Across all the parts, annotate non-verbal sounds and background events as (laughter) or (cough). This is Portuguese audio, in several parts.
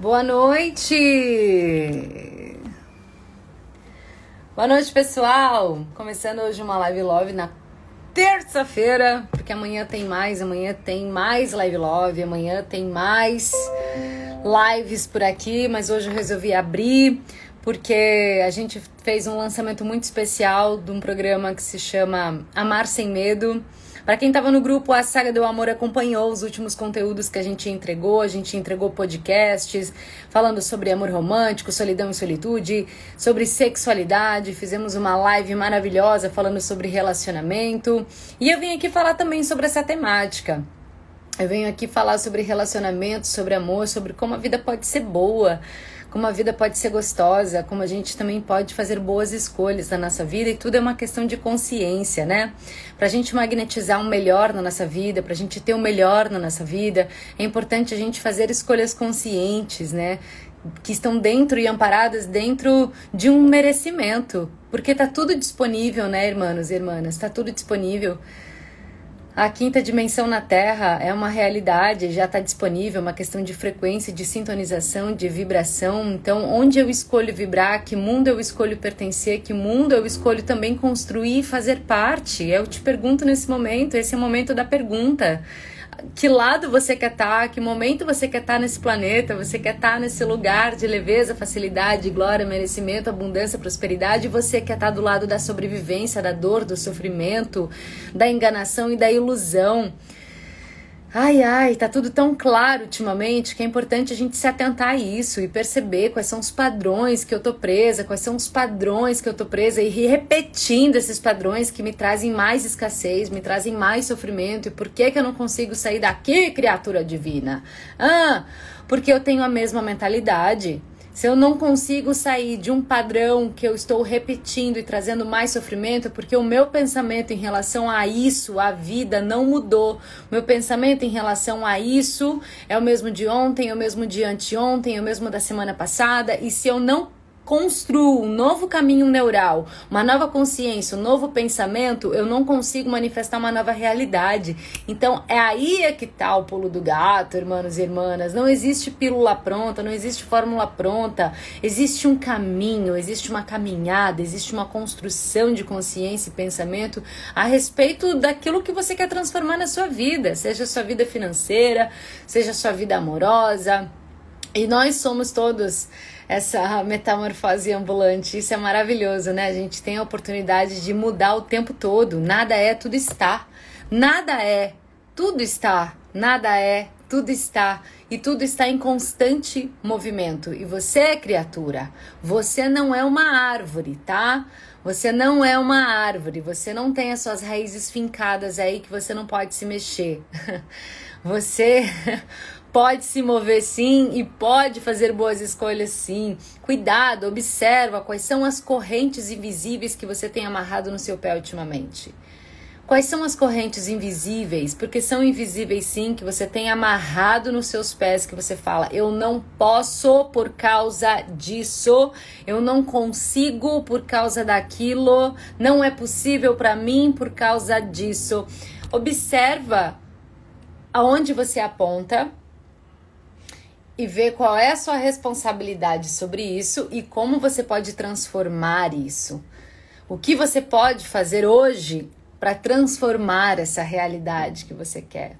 Boa noite! Boa noite, pessoal! Começando hoje uma live love na terça-feira, porque amanhã tem mais, amanhã tem mais live love, amanhã tem mais lives por aqui, mas hoje eu resolvi abrir porque a gente fez um lançamento muito especial de um programa que se chama Amar Sem Medo para quem estava no grupo, a Saga do Amor acompanhou os últimos conteúdos que a gente entregou. A gente entregou podcasts falando sobre amor romântico, solidão e solitude, sobre sexualidade. Fizemos uma live maravilhosa falando sobre relacionamento. E eu vim aqui falar também sobre essa temática. Eu venho aqui falar sobre relacionamento, sobre amor, sobre como a vida pode ser boa como a vida pode ser gostosa, como a gente também pode fazer boas escolhas na nossa vida e tudo é uma questão de consciência, né? Para a gente magnetizar um melhor na nossa vida, para a gente ter o um melhor na nossa vida, é importante a gente fazer escolhas conscientes, né? Que estão dentro e amparadas dentro de um merecimento, porque tá tudo disponível, né, irmãos e irmãs? Tá tudo disponível. A quinta dimensão na Terra é uma realidade, já está disponível, uma questão de frequência, de sintonização, de vibração. Então, onde eu escolho vibrar, que mundo eu escolho pertencer, que mundo eu escolho também construir e fazer parte? Eu te pergunto nesse momento, esse é o momento da pergunta que lado você quer estar, tá, que momento você quer estar tá nesse planeta, você quer estar tá nesse lugar de leveza, facilidade, glória, merecimento, abundância, prosperidade, você quer estar do lado da sobrevivência, da dor, do sofrimento, da enganação e da ilusão. Ai, ai, tá tudo tão claro ultimamente que é importante a gente se atentar a isso e perceber quais são os padrões que eu tô presa, quais são os padrões que eu tô presa e repetindo esses padrões que me trazem mais escassez, me trazem mais sofrimento e por que que eu não consigo sair daqui, criatura divina? Ah, porque eu tenho a mesma mentalidade se eu não consigo sair de um padrão que eu estou repetindo e trazendo mais sofrimento, é porque o meu pensamento em relação a isso, a vida, não mudou. Meu pensamento em relação a isso é o mesmo de ontem, é o mesmo de anteontem, é o mesmo da semana passada. E se eu não construo um novo caminho neural, uma nova consciência, um novo pensamento, eu não consigo manifestar uma nova realidade. Então é aí é que tá o pulo do gato, irmãos e irmãs. Não existe pílula pronta, não existe fórmula pronta. Existe um caminho, existe uma caminhada, existe uma construção de consciência e pensamento a respeito daquilo que você quer transformar na sua vida, seja sua vida financeira, seja sua vida amorosa. E nós somos todos essa metamorfose ambulante. Isso é maravilhoso, né? A gente tem a oportunidade de mudar o tempo todo. Nada é, tudo está. Nada é, tudo está. Nada é, tudo está. E tudo está em constante movimento. E você é criatura. Você não é uma árvore, tá? Você não é uma árvore. Você não tem as suas raízes fincadas aí que você não pode se mexer. (laughs) Você pode se mover sim e pode fazer boas escolhas sim. Cuidado, observa quais são as correntes invisíveis que você tem amarrado no seu pé ultimamente. Quais são as correntes invisíveis? Porque são invisíveis sim, que você tem amarrado nos seus pés, que você fala, eu não posso por causa disso, eu não consigo por causa daquilo, não é possível para mim por causa disso. Observa aonde você aponta e ver qual é a sua responsabilidade sobre isso e como você pode transformar isso. O que você pode fazer hoje para transformar essa realidade que você quer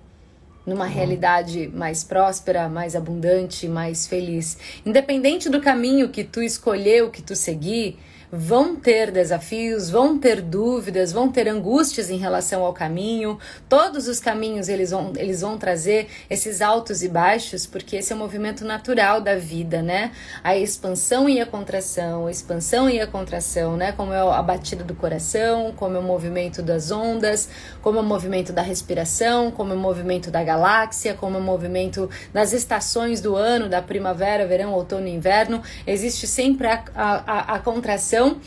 numa uhum. realidade mais próspera, mais abundante, mais feliz. Independente do caminho que tu escolheu, que tu seguir, vão ter desafios, vão ter dúvidas, vão ter angústias em relação ao caminho. Todos os caminhos eles vão, eles vão trazer esses altos e baixos, porque esse é o movimento natural da vida, né? A expansão e a contração, a expansão e a contração, né? Como é a batida do coração, como é o movimento das ondas, como é o movimento da respiração, como é o movimento da galáxia, como é o movimento das estações do ano, da primavera, verão, outono e inverno. Existe sempre a, a, a contração contração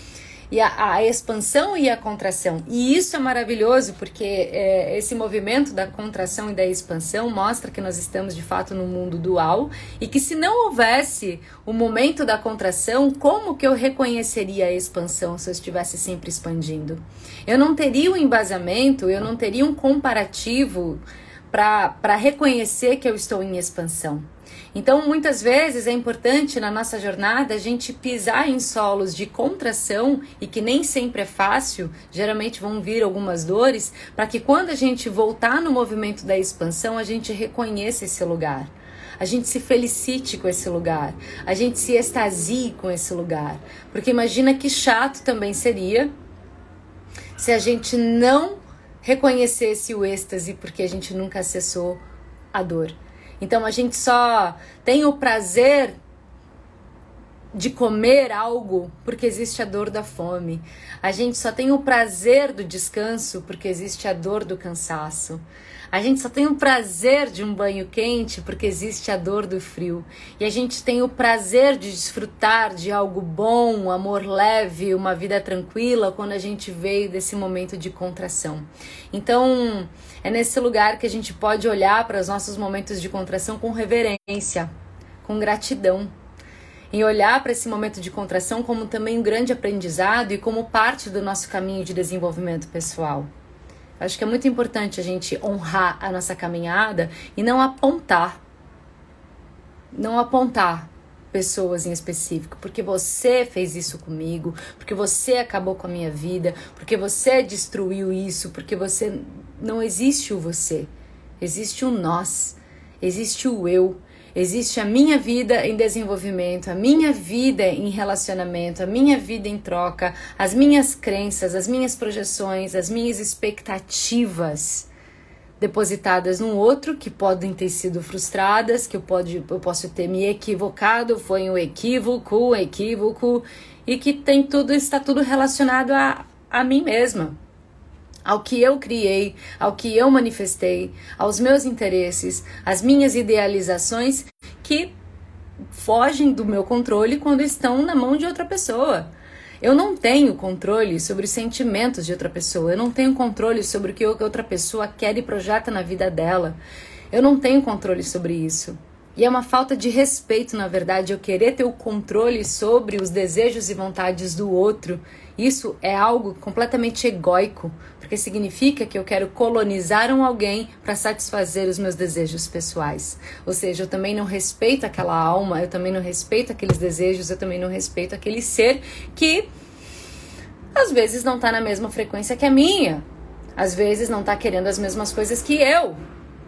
e a, a, expansão e a contração. E isso é maravilhoso porque é, esse movimento da contração e da expansão mostra que nós estamos de fato no mundo dual e que se não houvesse o momento da contração, como que eu reconheceria a expansão se eu estivesse sempre expandindo? Eu não teria um embasamento, eu não teria um comparativo para reconhecer que eu estou em expansão. Então, muitas vezes é importante na nossa jornada a gente pisar em solos de contração e que nem sempre é fácil, geralmente vão vir algumas dores, para que quando a gente voltar no movimento da expansão, a gente reconheça esse lugar. A gente se felicite com esse lugar, a gente se extasie com esse lugar. Porque imagina que chato também seria se a gente não reconhecesse o êxtase porque a gente nunca acessou a dor. Então a gente só tem o prazer de comer algo porque existe a dor da fome. A gente só tem o prazer do descanso porque existe a dor do cansaço. A gente só tem o prazer de um banho quente porque existe a dor do frio. E a gente tem o prazer de desfrutar de algo bom, um amor leve, uma vida tranquila quando a gente veio desse momento de contração. Então, é nesse lugar que a gente pode olhar para os nossos momentos de contração com reverência, com gratidão em olhar para esse momento de contração como também um grande aprendizado e como parte do nosso caminho de desenvolvimento pessoal. Acho que é muito importante a gente honrar a nossa caminhada e não apontar. Não apontar pessoas em específico, porque você fez isso comigo, porque você acabou com a minha vida, porque você destruiu isso, porque você não existe o você, existe o nós, existe o eu, Existe a minha vida em desenvolvimento, a minha vida em relacionamento, a minha vida em troca, as minhas crenças, as minhas projeções, as minhas expectativas depositadas num outro que podem ter sido frustradas, que eu, pode, eu posso ter me equivocado, foi um equívoco, um equívoco, e que tem tudo, está tudo relacionado a, a mim mesma ao que eu criei, ao que eu manifestei, aos meus interesses, às minhas idealizações que fogem do meu controle quando estão na mão de outra pessoa. Eu não tenho controle sobre os sentimentos de outra pessoa, eu não tenho controle sobre o que outra pessoa quer e projeta na vida dela. Eu não tenho controle sobre isso. E é uma falta de respeito, na verdade, eu querer ter o controle sobre os desejos e vontades do outro. Isso é algo completamente egóico, porque significa que eu quero colonizar um alguém para satisfazer os meus desejos pessoais. Ou seja, eu também não respeito aquela alma, eu também não respeito aqueles desejos, eu também não respeito aquele ser que às vezes não está na mesma frequência que a minha, às vezes não está querendo as mesmas coisas que eu.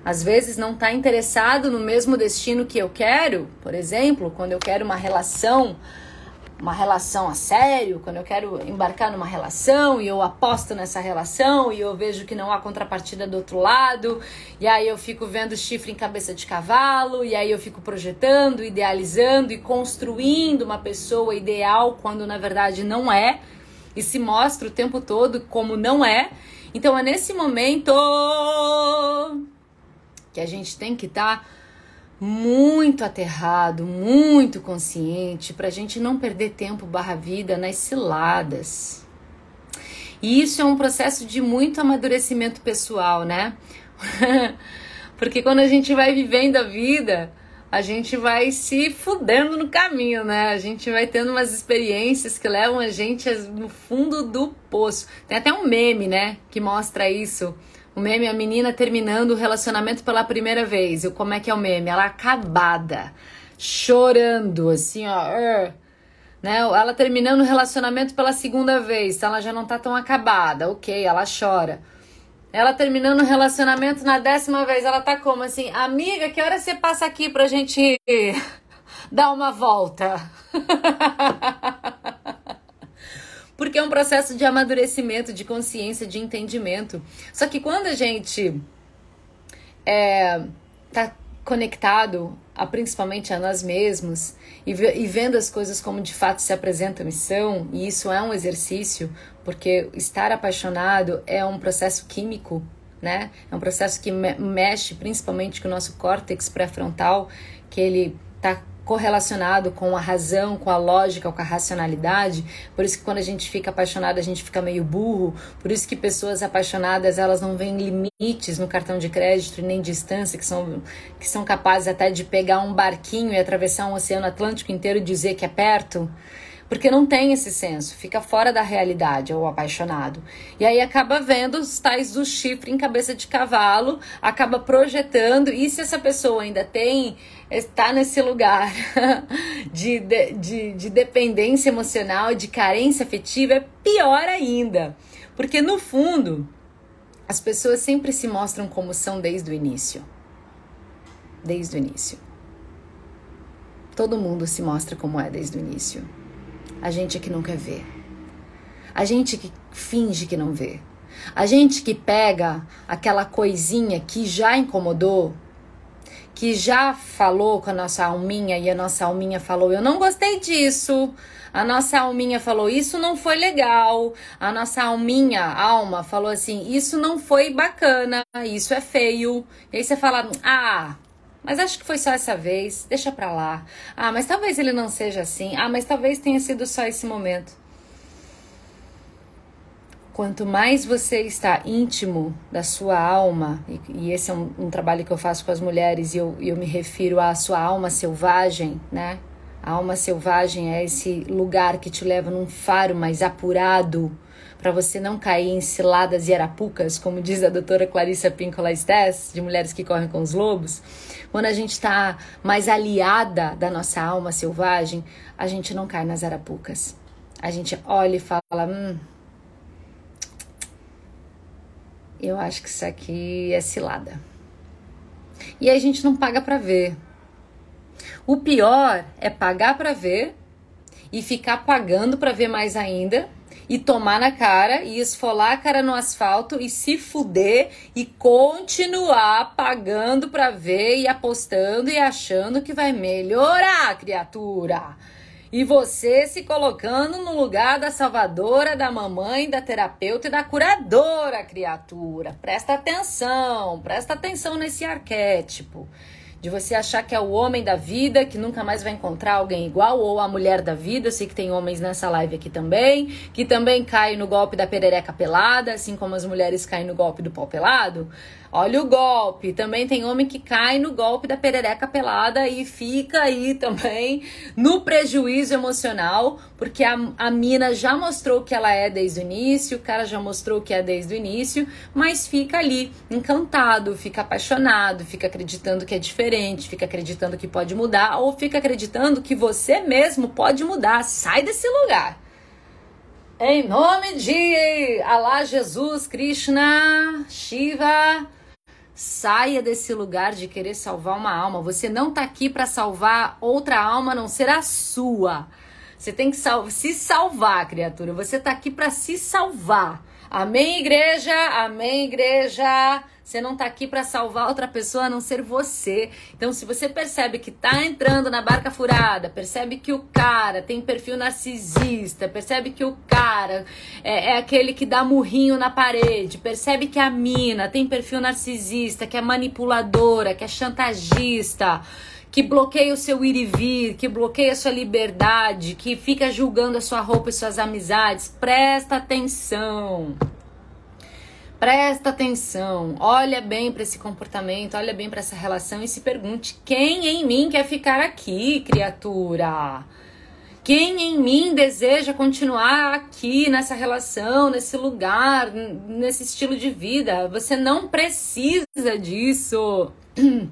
Às vezes não está interessado no mesmo destino que eu quero, por exemplo, quando eu quero uma relação uma relação a sério, quando eu quero embarcar numa relação e eu aposto nessa relação e eu vejo que não há contrapartida do outro lado, e aí eu fico vendo chifre em cabeça de cavalo, e aí eu fico projetando, idealizando e construindo uma pessoa ideal quando na verdade não é, e se mostra o tempo todo como não é. Então é nesse momento que a gente tem que estar tá muito aterrado, muito consciente, para a gente não perder tempo barra vida nas ciladas. E isso é um processo de muito amadurecimento pessoal, né? (laughs) Porque quando a gente vai vivendo a vida, a gente vai se fudendo no caminho, né? A gente vai tendo umas experiências que levam a gente no fundo do poço. Tem até um meme, né, que mostra isso o meme, a menina terminando o relacionamento pela primeira vez. Eu, como é que é o meme? Ela acabada, chorando, assim, ó. Uh, né? Ela terminando o relacionamento pela segunda vez. Ela já não tá tão acabada. Ok, ela chora. Ela terminando o relacionamento na décima vez. Ela tá como assim? Amiga, que hora você passa aqui pra gente (laughs) dar uma volta? (laughs) porque é um processo de amadurecimento, de consciência, de entendimento. Só que quando a gente é, tá conectado a, principalmente a nós mesmos e, e vendo as coisas como de fato se apresentam e são, e isso é um exercício, porque estar apaixonado é um processo químico, né? É um processo que me mexe principalmente com o nosso córtex pré-frontal, que ele tá correlacionado com a razão, com a lógica, com a racionalidade. Por isso que quando a gente fica apaixonado, a gente fica meio burro. Por isso que pessoas apaixonadas, elas não veem limites no cartão de crédito nem distância, que são, que são capazes até de pegar um barquinho e atravessar um oceano Atlântico inteiro e dizer que é perto. Porque não tem esse senso, fica fora da realidade, o apaixonado. E aí acaba vendo os tais do chifre em cabeça de cavalo, acaba projetando, e se essa pessoa ainda tem, está nesse lugar (laughs) de, de, de dependência emocional, de carência afetiva, é pior ainda. Porque no fundo, as pessoas sempre se mostram como são desde o início. Desde o início. Todo mundo se mostra como é desde o início. A gente que não quer ver. A gente que finge que não vê. A gente que pega aquela coisinha que já incomodou, que já falou com a nossa alminha e a nossa alminha falou: Eu não gostei disso. A nossa alminha falou: Isso não foi legal. A nossa alminha, alma, falou assim: Isso não foi bacana. Isso é feio. E aí você fala: Ah, mas acho que foi só essa vez, deixa pra lá. Ah, mas talvez ele não seja assim. Ah, mas talvez tenha sido só esse momento. Quanto mais você está íntimo da sua alma, e, e esse é um, um, trabalho que eu faço com as mulheres, e eu, eu me refiro à sua alma selvagem, né? A alma selvagem é esse lugar que te leva num faro mais apurado, para você não cair em ciladas e arapucas, como diz a doutora Clarissa Pinkola Estes, de Mulheres que Correm com os Lobos. Quando a gente está mais aliada da nossa alma selvagem, a gente não cai nas arapucas. A gente olha e fala: hum, eu acho que isso aqui é cilada. E a gente não paga para ver. O pior é pagar para ver e ficar pagando para ver mais ainda e tomar na cara e esfolar a cara no asfalto e se fuder e continuar pagando para ver e apostando e achando que vai melhorar, criatura. E você se colocando no lugar da salvadora, da mamãe, da terapeuta e da curadora, criatura. Presta atenção, presta atenção nesse arquétipo de você achar que é o homem da vida, que nunca mais vai encontrar alguém igual, ou a mulher da vida. Eu sei que tem homens nessa live aqui também, que também caem no golpe da perereca pelada, assim como as mulheres caem no golpe do pau pelado. Olha o golpe. Também tem homem que cai no golpe da perereca pelada e fica aí também no prejuízo emocional, porque a, a mina já mostrou que ela é desde o início, o cara já mostrou que é desde o início, mas fica ali encantado, fica apaixonado, fica acreditando que é diferente, fica acreditando que pode mudar ou fica acreditando que você mesmo pode mudar. Sai desse lugar. Em nome de Alá, Jesus, Krishna, Shiva, Saia desse lugar de querer salvar uma alma. Você não está aqui para salvar outra alma não ser a sua. Você tem que sal se salvar, criatura. Você está aqui para se salvar. Amém, igreja? Amém, igreja? Você não tá aqui para salvar outra pessoa a não ser você. Então, se você percebe que tá entrando na barca furada, percebe que o cara tem perfil narcisista, percebe que o cara é, é aquele que dá murrinho na parede, percebe que a mina tem perfil narcisista, que é manipuladora, que é chantagista que bloqueia o seu ir e vir, que bloqueia a sua liberdade, que fica julgando a sua roupa e suas amizades, presta atenção. Presta atenção, olha bem para esse comportamento, olha bem para essa relação e se pergunte: quem em mim quer ficar aqui, criatura? Quem em mim deseja continuar aqui nessa relação, nesse lugar, nesse estilo de vida? Você não precisa disso. (clears throat)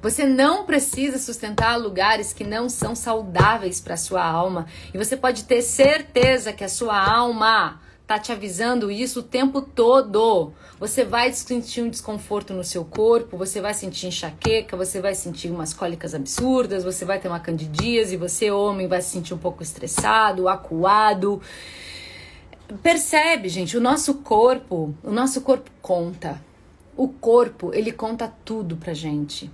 Você não precisa sustentar lugares que não são saudáveis para sua alma. E você pode ter certeza que a sua alma tá te avisando isso o tempo todo. Você vai sentir um desconforto no seu corpo, você vai sentir enxaqueca, você vai sentir umas cólicas absurdas, você vai ter uma candidíase, você, homem, vai se sentir um pouco estressado, acuado. Percebe, gente, o nosso corpo, o nosso corpo conta. O corpo, ele conta tudo pra gente.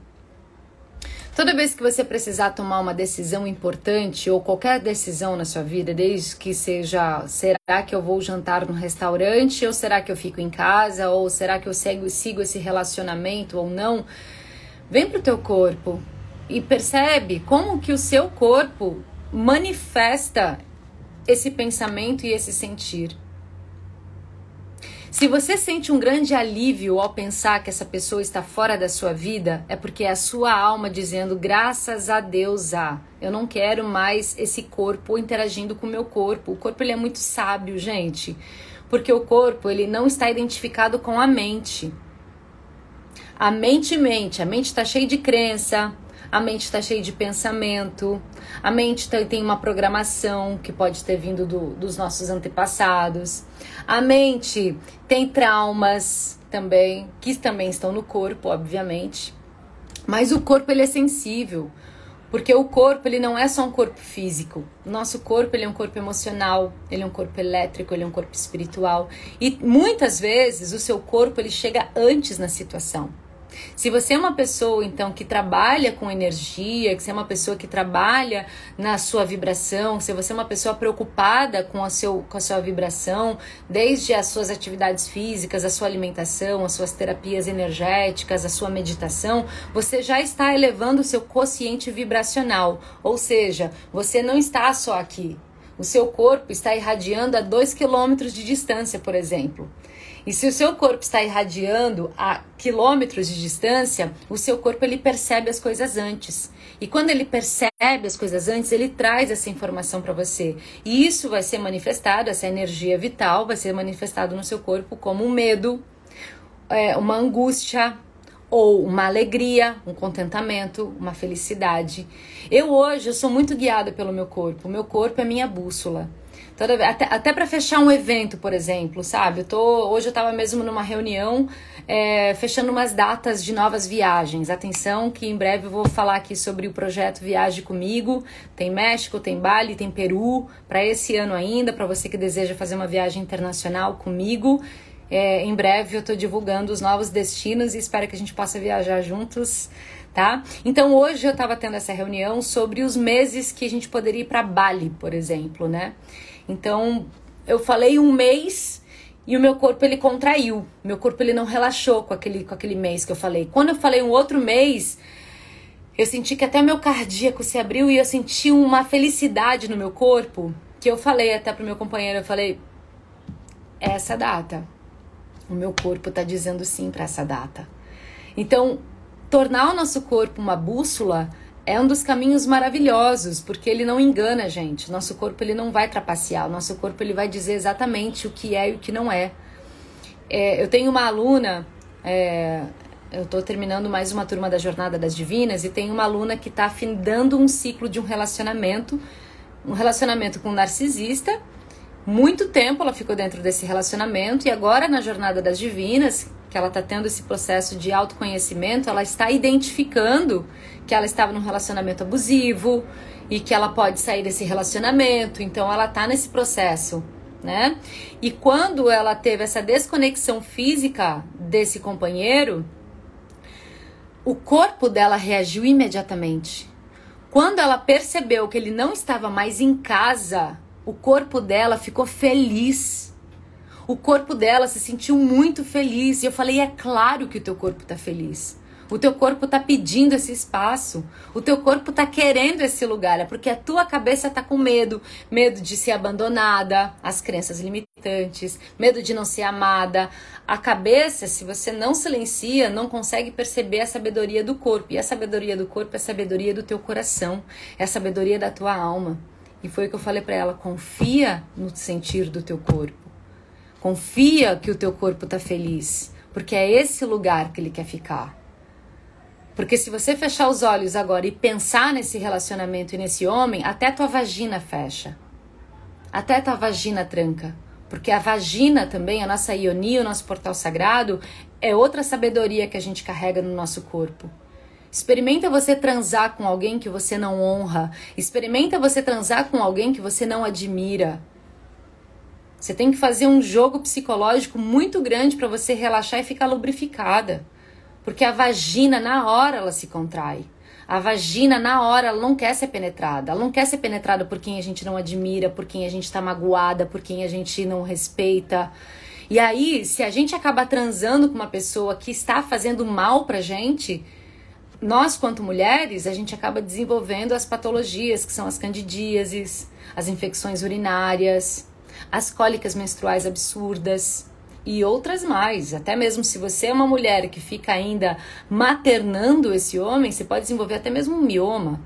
Toda vez que você precisar tomar uma decisão importante ou qualquer decisão na sua vida, desde que seja, será que eu vou jantar no restaurante ou será que eu fico em casa ou será que eu sigo, sigo esse relacionamento ou não, vem pro teu corpo e percebe como que o seu corpo manifesta esse pensamento e esse sentir. Se você sente um grande alívio ao pensar que essa pessoa está fora da sua vida, é porque é a sua alma dizendo graças a Deus a. Eu não quero mais esse corpo interagindo com o meu corpo. O corpo ele é muito sábio, gente, porque o corpo ele não está identificado com a mente. A mente mente, a mente está cheia de crença, a mente está cheia de pensamento, a mente tem uma programação que pode ter vindo do, dos nossos antepassados, a mente tem traumas também, que também estão no corpo, obviamente, mas o corpo ele é sensível. Porque o corpo, ele não é só um corpo físico. O nosso corpo, ele é um corpo emocional, ele é um corpo elétrico, ele é um corpo espiritual. E muitas vezes o seu corpo, ele chega antes na situação. Se você é uma pessoa, então, que trabalha com energia, que você é uma pessoa que trabalha na sua vibração, se você é uma pessoa preocupada com a, seu, com a sua vibração, desde as suas atividades físicas, a sua alimentação, as suas terapias energéticas, a sua meditação, você já está elevando o seu quociente vibracional. Ou seja, você não está só aqui. O seu corpo está irradiando a 2 quilômetros de distância, por exemplo. E se o seu corpo está irradiando a quilômetros de distância, o seu corpo ele percebe as coisas antes. E quando ele percebe as coisas antes, ele traz essa informação para você. E isso vai ser manifestado, essa energia vital vai ser manifestado no seu corpo como um medo, é, uma angústia, ou uma alegria, um contentamento, uma felicidade. Eu hoje eu sou muito guiada pelo meu corpo. O meu corpo é minha bússola. Toda, até até para fechar um evento, por exemplo, sabe? Eu tô, hoje eu estava mesmo numa reunião é, fechando umas datas de novas viagens. Atenção, que em breve eu vou falar aqui sobre o projeto Viaje Comigo. Tem México, tem Bali, tem Peru para esse ano ainda, para você que deseja fazer uma viagem internacional comigo. É, em breve eu estou divulgando os novos destinos e espero que a gente possa viajar juntos tá? Então hoje eu estava tendo essa reunião sobre os meses que a gente poderia ir para Bali, por exemplo, né? Então, eu falei um mês e o meu corpo ele contraiu. Meu corpo ele não relaxou com aquele com aquele mês que eu falei. Quando eu falei um outro mês, eu senti que até meu cardíaco se abriu e eu senti uma felicidade no meu corpo, que eu falei até pro meu companheiro, eu falei: "Essa data. O meu corpo tá dizendo sim para essa data". Então, tornar o nosso corpo uma bússola é um dos caminhos maravilhosos, porque ele não engana a gente. Nosso corpo ele não vai trapacear, o nosso corpo ele vai dizer exatamente o que é e o que não é. é eu tenho uma aluna, é, eu estou terminando mais uma turma da Jornada das Divinas, e tem uma aluna que está afindando um ciclo de um relacionamento, um relacionamento com um narcisista. Muito tempo ela ficou dentro desse relacionamento, e agora na Jornada das Divinas, que ela está tendo esse processo de autoconhecimento, ela está identificando que ela estava num relacionamento abusivo e que ela pode sair desse relacionamento. Então ela está nesse processo, né? E quando ela teve essa desconexão física desse companheiro, o corpo dela reagiu imediatamente. Quando ela percebeu que ele não estava mais em casa, o corpo dela ficou feliz o corpo dela se sentiu muito feliz. E eu falei: é claro que o teu corpo está feliz. O teu corpo está pedindo esse espaço. O teu corpo está querendo esse lugar. É porque a tua cabeça está com medo. Medo de ser abandonada, as crenças limitantes, medo de não ser amada. A cabeça, se você não silencia, não consegue perceber a sabedoria do corpo. E a sabedoria do corpo é a sabedoria do teu coração. É a sabedoria da tua alma. E foi o que eu falei para ela: confia no sentir do teu corpo. Confia que o teu corpo está feliz, porque é esse lugar que ele quer ficar. Porque se você fechar os olhos agora e pensar nesse relacionamento e nesse homem, até tua vagina fecha. Até tua vagina tranca. Porque a vagina também, a nossa ionia, o nosso portal sagrado, é outra sabedoria que a gente carrega no nosso corpo. Experimenta você transar com alguém que você não honra. Experimenta você transar com alguém que você não admira. Você tem que fazer um jogo psicológico muito grande para você relaxar e ficar lubrificada. Porque a vagina, na hora, ela se contrai. A vagina, na hora, ela não quer ser penetrada. Ela não quer ser penetrada por quem a gente não admira, por quem a gente tá magoada, por quem a gente não respeita. E aí, se a gente acaba transando com uma pessoa que está fazendo mal pra gente, nós, quanto mulheres, a gente acaba desenvolvendo as patologias, que são as candidíases, as infecções urinárias, as cólicas menstruais absurdas. E outras mais. Até mesmo se você é uma mulher que fica ainda maternando esse homem, você pode desenvolver até mesmo um mioma.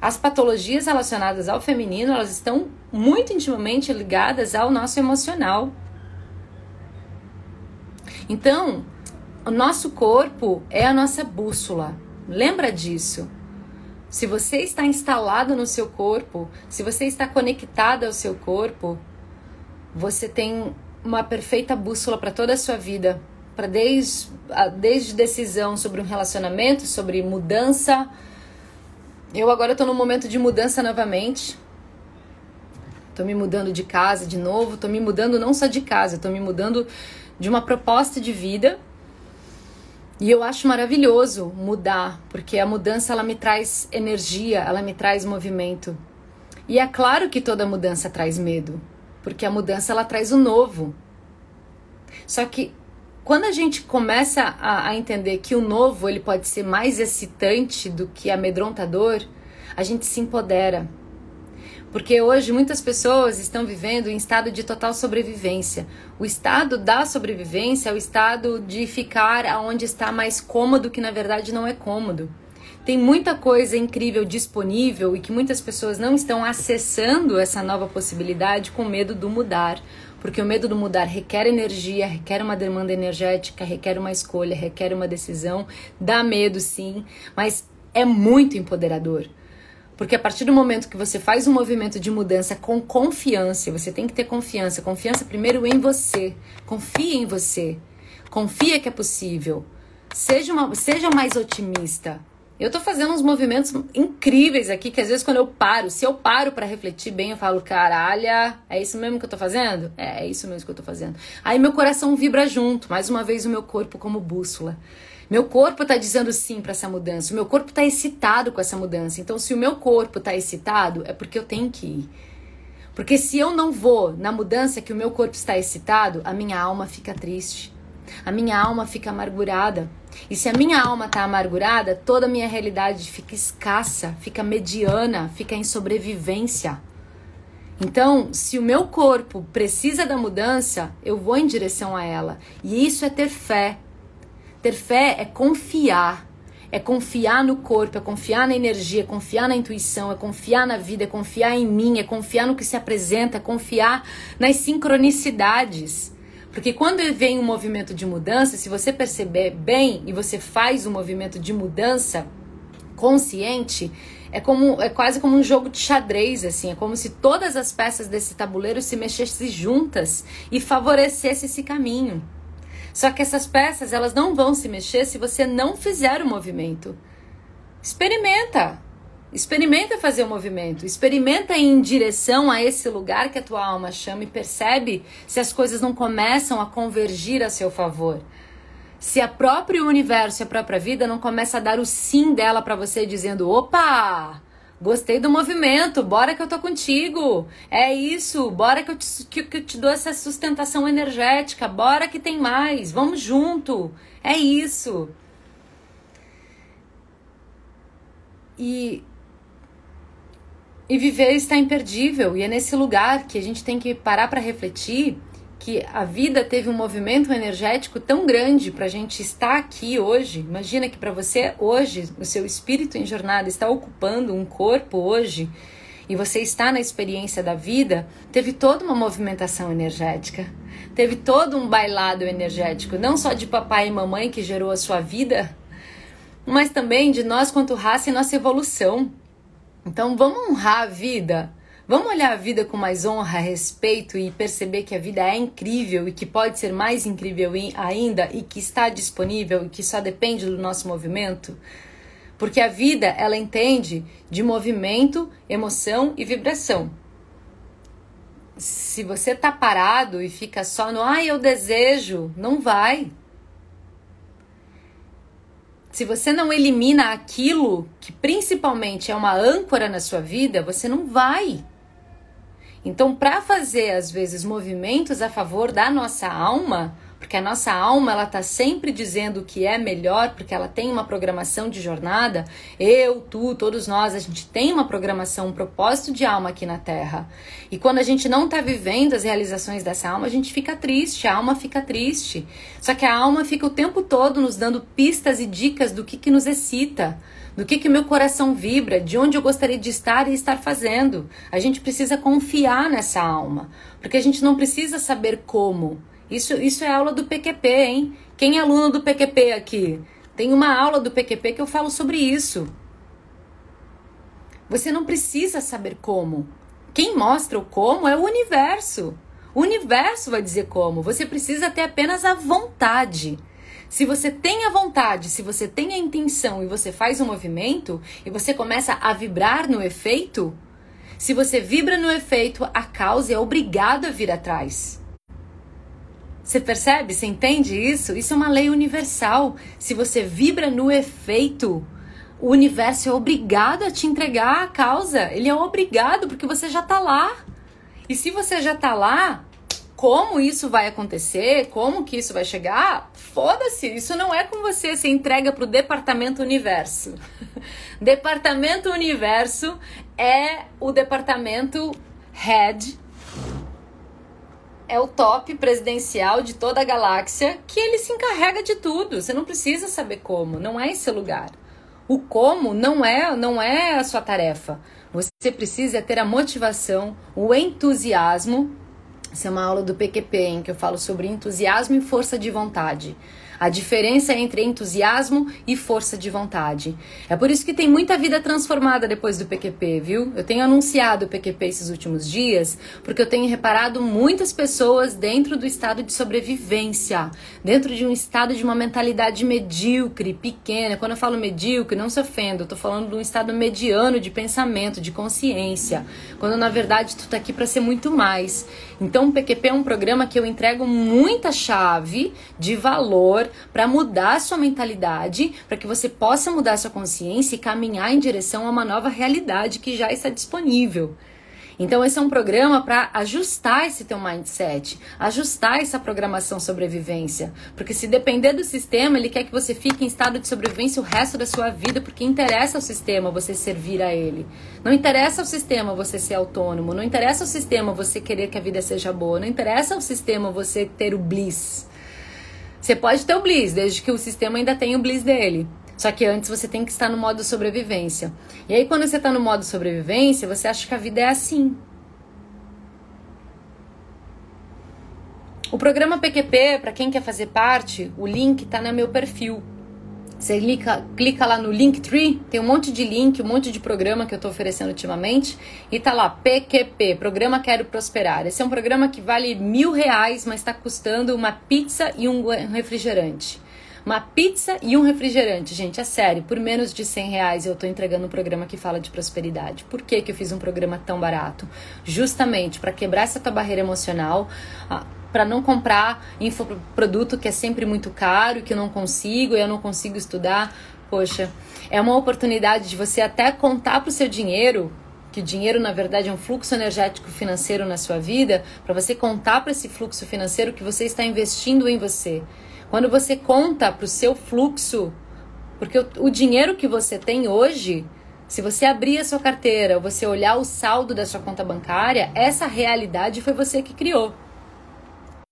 As patologias relacionadas ao feminino, elas estão muito intimamente ligadas ao nosso emocional. Então, o nosso corpo é a nossa bússola. Lembra disso. Se você está instalado no seu corpo, se você está conectado ao seu corpo, você tem uma perfeita bússola para toda a sua vida, para desde, desde decisão sobre um relacionamento, sobre mudança. Eu agora estou num momento de mudança novamente. Estou me mudando de casa de novo, estou me mudando não só de casa, estou me mudando de uma proposta de vida e eu acho maravilhoso mudar, porque a mudança ela me traz energia, ela me traz movimento. E é claro que toda mudança traz medo, porque a mudança ela traz o novo. Só que quando a gente começa a, a entender que o novo ele pode ser mais excitante do que amedrontador, a gente se empodera. Porque hoje muitas pessoas estão vivendo em estado de total sobrevivência. O estado da sobrevivência é o estado de ficar aonde está mais cômodo, que na verdade não é cômodo. Tem muita coisa incrível disponível e que muitas pessoas não estão acessando essa nova possibilidade com medo do mudar. Porque o medo do mudar requer energia, requer uma demanda energética, requer uma escolha, requer uma decisão. Dá medo, sim, mas é muito empoderador. Porque a partir do momento que você faz um movimento de mudança com confiança, você tem que ter confiança. Confiança primeiro em você. Confie em você. Confia que é possível. Seja, uma, seja mais otimista. Eu tô fazendo uns movimentos incríveis aqui que às vezes quando eu paro, se eu paro para refletir bem, eu falo, caralho, é isso mesmo que eu tô fazendo? É, é isso mesmo que eu tô fazendo. Aí meu coração vibra junto, mais uma vez o meu corpo como bússola. Meu corpo está dizendo sim para essa mudança. O meu corpo está excitado com essa mudança. Então, se o meu corpo está excitado, é porque eu tenho que ir. Porque se eu não vou na mudança que o meu corpo está excitado, a minha alma fica triste. A minha alma fica amargurada. E se a minha alma está amargurada, toda a minha realidade fica escassa, fica mediana, fica em sobrevivência. Então, se o meu corpo precisa da mudança, eu vou em direção a ela. E isso é ter fé. Ter fé é confiar. É confiar no corpo, é confiar na energia, é confiar na intuição, é confiar na vida, é confiar em mim, é confiar no que se apresenta, é confiar nas sincronicidades. Porque quando vem um movimento de mudança, se você perceber bem e você faz um movimento de mudança consciente, é como é quase como um jogo de xadrez assim, é como se todas as peças desse tabuleiro se mexessem juntas e favorecesse esse caminho. Só que essas peças, elas não vão se mexer se você não fizer o movimento. Experimenta. Experimenta fazer o movimento. Experimenta ir em direção a esse lugar que a tua alma chama e percebe se as coisas não começam a convergir a seu favor. Se a próprio universo, a própria vida não começa a dar o sim dela para você dizendo: "Opa, Gostei do movimento, bora que eu tô contigo. É isso, bora que eu te, que, que eu te dou essa sustentação energética, bora que tem mais, vamos junto. É isso. E, e viver está imperdível, e é nesse lugar que a gente tem que parar para refletir que a vida teve um movimento energético tão grande para a gente estar aqui hoje. Imagina que para você hoje, o seu espírito em jornada está ocupando um corpo hoje e você está na experiência da vida, teve toda uma movimentação energética. Teve todo um bailado energético, não só de papai e mamãe que gerou a sua vida, mas também de nós quanto raça e nossa evolução. Então vamos honrar a vida, Vamos olhar a vida com mais honra, respeito e perceber que a vida é incrível e que pode ser mais incrível ainda e que está disponível e que só depende do nosso movimento? Porque a vida, ela entende de movimento, emoção e vibração. Se você tá parado e fica só no ai, ah, eu desejo, não vai. Se você não elimina aquilo que principalmente é uma âncora na sua vida, você não vai. Então, para fazer às vezes movimentos a favor da nossa alma, porque a nossa alma ela tá sempre dizendo o que é melhor, porque ela tem uma programação de jornada. Eu, tu, todos nós, a gente tem uma programação, um propósito de alma aqui na Terra. E quando a gente não tá vivendo as realizações dessa alma, a gente fica triste, a alma fica triste. Só que a alma fica o tempo todo nos dando pistas e dicas do que que nos excita do que que meu coração vibra, de onde eu gostaria de estar e estar fazendo. A gente precisa confiar nessa alma, porque a gente não precisa saber como. Isso, isso é aula do PQP, hein? Quem é aluno do PQP aqui? Tem uma aula do PQP que eu falo sobre isso. Você não precisa saber como. Quem mostra o como é o universo. O universo vai dizer como. Você precisa ter apenas a vontade. Se você tem a vontade, se você tem a intenção e você faz um movimento e você começa a vibrar no efeito, se você vibra no efeito, a causa é obrigada a vir atrás. Você percebe? Você entende isso? Isso é uma lei universal. Se você vibra no efeito, o universo é obrigado a te entregar a causa. Ele é obrigado porque você já está lá. E se você já está lá, como isso vai acontecer, como que isso vai chegar, foda-se, isso não é com você, se entrega para o departamento universo. (laughs) departamento universo é o departamento head, é o top presidencial de toda a galáxia, que ele se encarrega de tudo. Você não precisa saber como, não é esse lugar. O como não é, não é a sua tarefa. Você precisa ter a motivação, o entusiasmo essa é uma aula do PQP, em que eu falo sobre entusiasmo e força de vontade a diferença entre entusiasmo e força de vontade. É por isso que tem muita vida transformada depois do PQP, viu? Eu tenho anunciado o PQP esses últimos dias porque eu tenho reparado muitas pessoas dentro do estado de sobrevivência, dentro de um estado de uma mentalidade medíocre, pequena. Quando eu falo medíocre, não se ofenda, eu tô falando de um estado mediano de pensamento, de consciência, quando na verdade tu tá aqui para ser muito mais. Então o PQP é um programa que eu entrego muita chave de valor para mudar a sua mentalidade, para que você possa mudar a sua consciência e caminhar em direção a uma nova realidade que já está disponível. Então esse é um programa para ajustar esse teu mindset, ajustar essa programação sobrevivência, porque se depender do sistema, ele quer que você fique em estado de sobrevivência o resto da sua vida, porque interessa ao sistema você servir a ele. Não interessa ao sistema você ser autônomo, não interessa ao sistema você querer que a vida seja boa, não interessa ao sistema você ter o bliss. Você pode ter o Bliss, desde que o sistema ainda tenha o Bliss dele. Só que antes você tem que estar no modo sobrevivência. E aí, quando você está no modo sobrevivência, você acha que a vida é assim. O programa PQP, para quem quer fazer parte, o link está no meu perfil. Você clica, clica lá no Linktree, tem um monte de link, um monte de programa que eu estou oferecendo ultimamente. E tá lá, PQP, Programa Quero Prosperar. Esse é um programa que vale mil reais, mas está custando uma pizza e um refrigerante. Uma pizza e um refrigerante, gente, é sério, por menos de 100 reais eu estou entregando um programa que fala de prosperidade. Por que, que eu fiz um programa tão barato? Justamente para quebrar essa tua barreira emocional, para não comprar infoproduto que é sempre muito caro, que eu não consigo, eu não consigo estudar. Poxa, é uma oportunidade de você até contar para o seu dinheiro que o dinheiro na verdade é um fluxo energético financeiro na sua vida, para você contar para esse fluxo financeiro que você está investindo em você. Quando você conta para o seu fluxo, porque o, o dinheiro que você tem hoje, se você abrir a sua carteira, você olhar o saldo da sua conta bancária, essa realidade foi você que criou.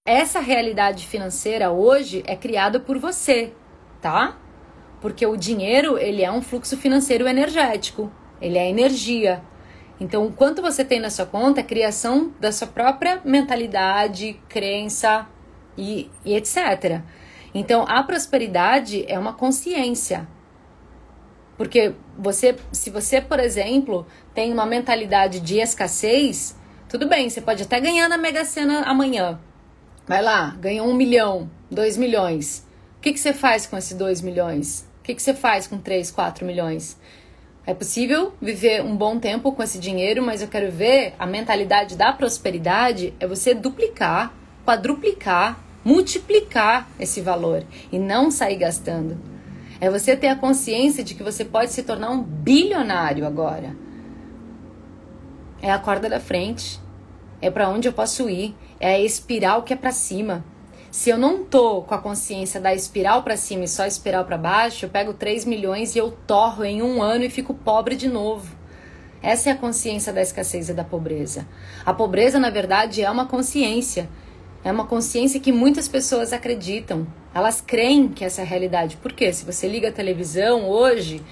Essa realidade financeira hoje é criada por você, tá? Porque o dinheiro, ele é um fluxo financeiro energético, ele é energia. Então, o quanto você tem na sua conta é criação da sua própria mentalidade, crença e, e etc. Então, a prosperidade é uma consciência. Porque você, se você, por exemplo, tem uma mentalidade de escassez, tudo bem, você pode até ganhar na Mega Sena amanhã, Vai lá, ganhou um milhão, dois milhões. O que, que você faz com esses dois milhões? O que, que você faz com três, quatro milhões? É possível viver um bom tempo com esse dinheiro, mas eu quero ver a mentalidade da prosperidade é você duplicar, quadruplicar, multiplicar esse valor e não sair gastando. É você ter a consciência de que você pode se tornar um bilionário agora. É a corda da frente. É para onde eu posso ir é a espiral que é para cima. Se eu não tô com a consciência da espiral para cima e só espiral para baixo, eu pego 3 milhões e eu torro em um ano e fico pobre de novo. Essa é a consciência da escassez e da pobreza. A pobreza, na verdade, é uma consciência. É uma consciência que muitas pessoas acreditam. Elas creem que essa é a realidade. Por quê? Se você liga a televisão hoje,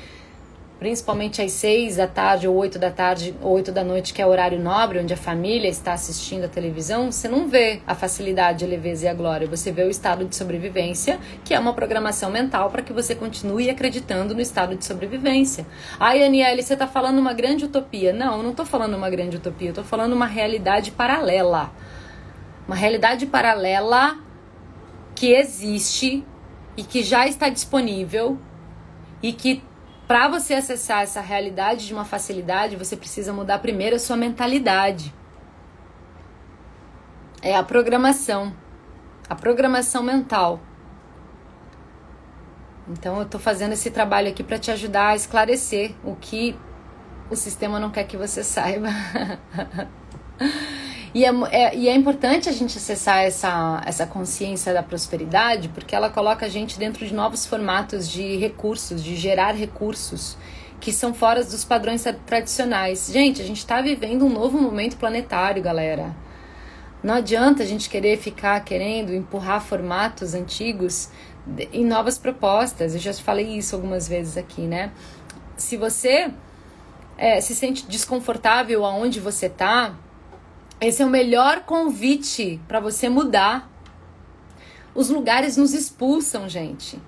principalmente às seis da tarde ou oito da tarde ou oito da noite, que é o horário nobre, onde a família está assistindo a televisão, você não vê a facilidade, a leveza e a glória. Você vê o estado de sobrevivência, que é uma programação mental para que você continue acreditando no estado de sobrevivência. Ai, Aniele, você está falando uma grande utopia. Não, eu não estou falando uma grande utopia, eu estou falando uma realidade paralela. Uma realidade paralela que existe e que já está disponível e que para você acessar essa realidade de uma facilidade, você precisa mudar primeiro a sua mentalidade. É a programação. A programação mental. Então eu estou fazendo esse trabalho aqui para te ajudar a esclarecer o que o sistema não quer que você saiba. (laughs) E é, é, e é importante a gente acessar essa, essa consciência da prosperidade, porque ela coloca a gente dentro de novos formatos de recursos, de gerar recursos que são fora dos padrões tradicionais. Gente, a gente está vivendo um novo momento planetário, galera. Não adianta a gente querer ficar querendo empurrar formatos antigos em novas propostas. Eu já falei isso algumas vezes aqui, né? Se você é, se sente desconfortável aonde você está, esse é o melhor convite para você mudar. Os lugares nos expulsam, gente.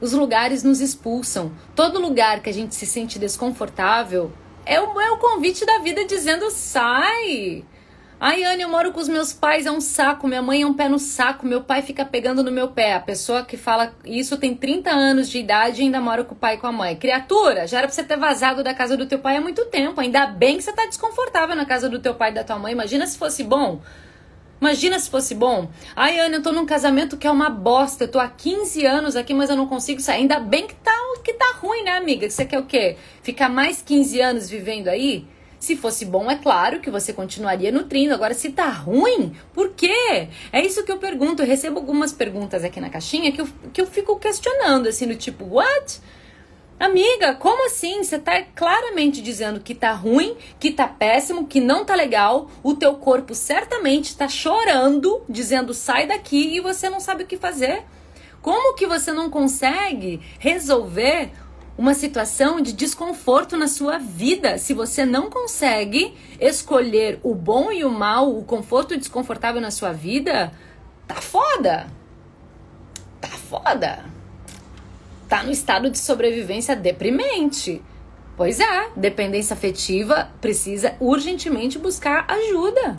Os lugares nos expulsam. Todo lugar que a gente se sente desconfortável é o, é o convite da vida dizendo sai. Ai, Anne, eu moro com os meus pais, é um saco. Minha mãe é um pé no saco. Meu pai fica pegando no meu pé. A pessoa que fala isso tem 30 anos de idade e ainda mora com o pai e com a mãe. Criatura, já era pra você ter vazado da casa do teu pai há muito tempo. Ainda bem que você tá desconfortável na casa do teu pai e da tua mãe. Imagina se fosse bom. Imagina se fosse bom. Ai, Anne, eu tô num casamento que é uma bosta. Eu tô há 15 anos aqui, mas eu não consigo sair. Ainda bem que tá, que tá ruim, né, amiga? Você quer o quê? Ficar mais 15 anos vivendo aí? Se fosse bom, é claro que você continuaria nutrindo. Agora, se tá ruim, por quê? É isso que eu pergunto. Eu recebo algumas perguntas aqui na caixinha que eu, que eu fico questionando, assim, do tipo, what? Amiga, como assim? Você tá claramente dizendo que tá ruim, que tá péssimo, que não tá legal. O teu corpo certamente tá chorando, dizendo sai daqui e você não sabe o que fazer. Como que você não consegue resolver uma situação de desconforto na sua vida. Se você não consegue escolher o bom e o mal, o conforto e o desconfortável na sua vida, tá foda. Tá foda. Tá no estado de sobrevivência deprimente. Pois é, dependência afetiva precisa urgentemente buscar ajuda.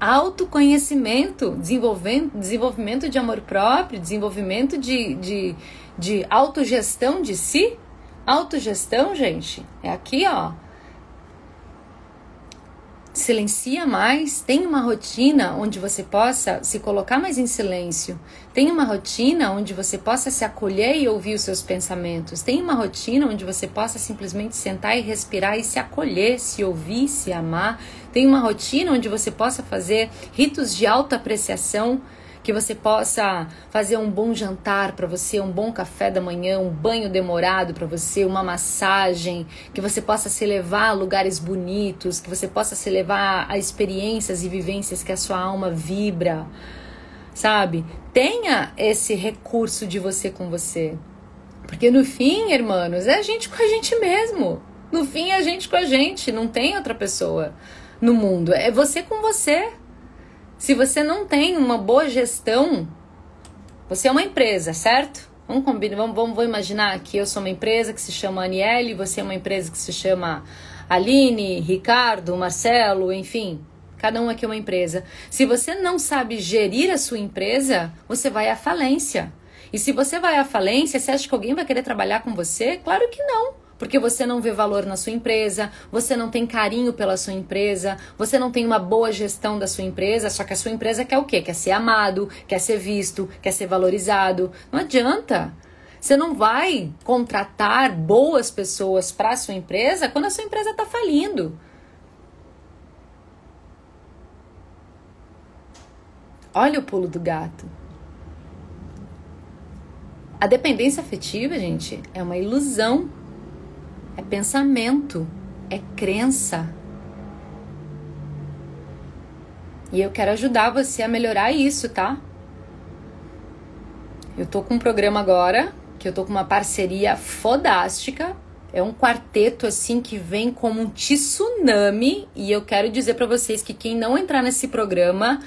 Autoconhecimento, desenvolvimento, de amor próprio, desenvolvimento de, de, de autogestão de si. Autogestão, gente, é aqui, ó. Silencia mais, tem uma rotina onde você possa se colocar mais em silêncio. Tem uma rotina onde você possa se acolher e ouvir os seus pensamentos. Tem uma rotina onde você possa simplesmente sentar e respirar e se acolher, se ouvir, se amar. Tem uma rotina onde você possa fazer ritos de autoapreciação que você possa fazer um bom jantar para você, um bom café da manhã, um banho demorado para você, uma massagem, que você possa se levar a lugares bonitos, que você possa se levar a experiências e vivências que a sua alma vibra, sabe? Tenha esse recurso de você com você. Porque no fim, irmãos, é a gente com a gente mesmo. No fim, é a gente com a gente, não tem outra pessoa no mundo. É você com você. Se você não tem uma boa gestão, você é uma empresa, certo? Vamos combinar, vamos, vamos, vamos imaginar que eu sou uma empresa que se chama Aniele, você é uma empresa que se chama Aline, Ricardo, Marcelo, enfim, cada um aqui é uma empresa. Se você não sabe gerir a sua empresa, você vai à falência. E se você vai à falência, você acha que alguém vai querer trabalhar com você? Claro que não porque você não vê valor na sua empresa, você não tem carinho pela sua empresa, você não tem uma boa gestão da sua empresa, só que a sua empresa quer o quê? Quer ser amado, quer ser visto, quer ser valorizado. Não adianta. Você não vai contratar boas pessoas para a sua empresa quando a sua empresa está falindo. Olha o pulo do gato. A dependência afetiva, gente, é uma ilusão. É pensamento, é crença. E eu quero ajudar você a melhorar isso, tá? Eu tô com um programa agora, que eu tô com uma parceria fodástica. É um quarteto assim que vem como um tsunami e eu quero dizer para vocês que quem não entrar nesse programa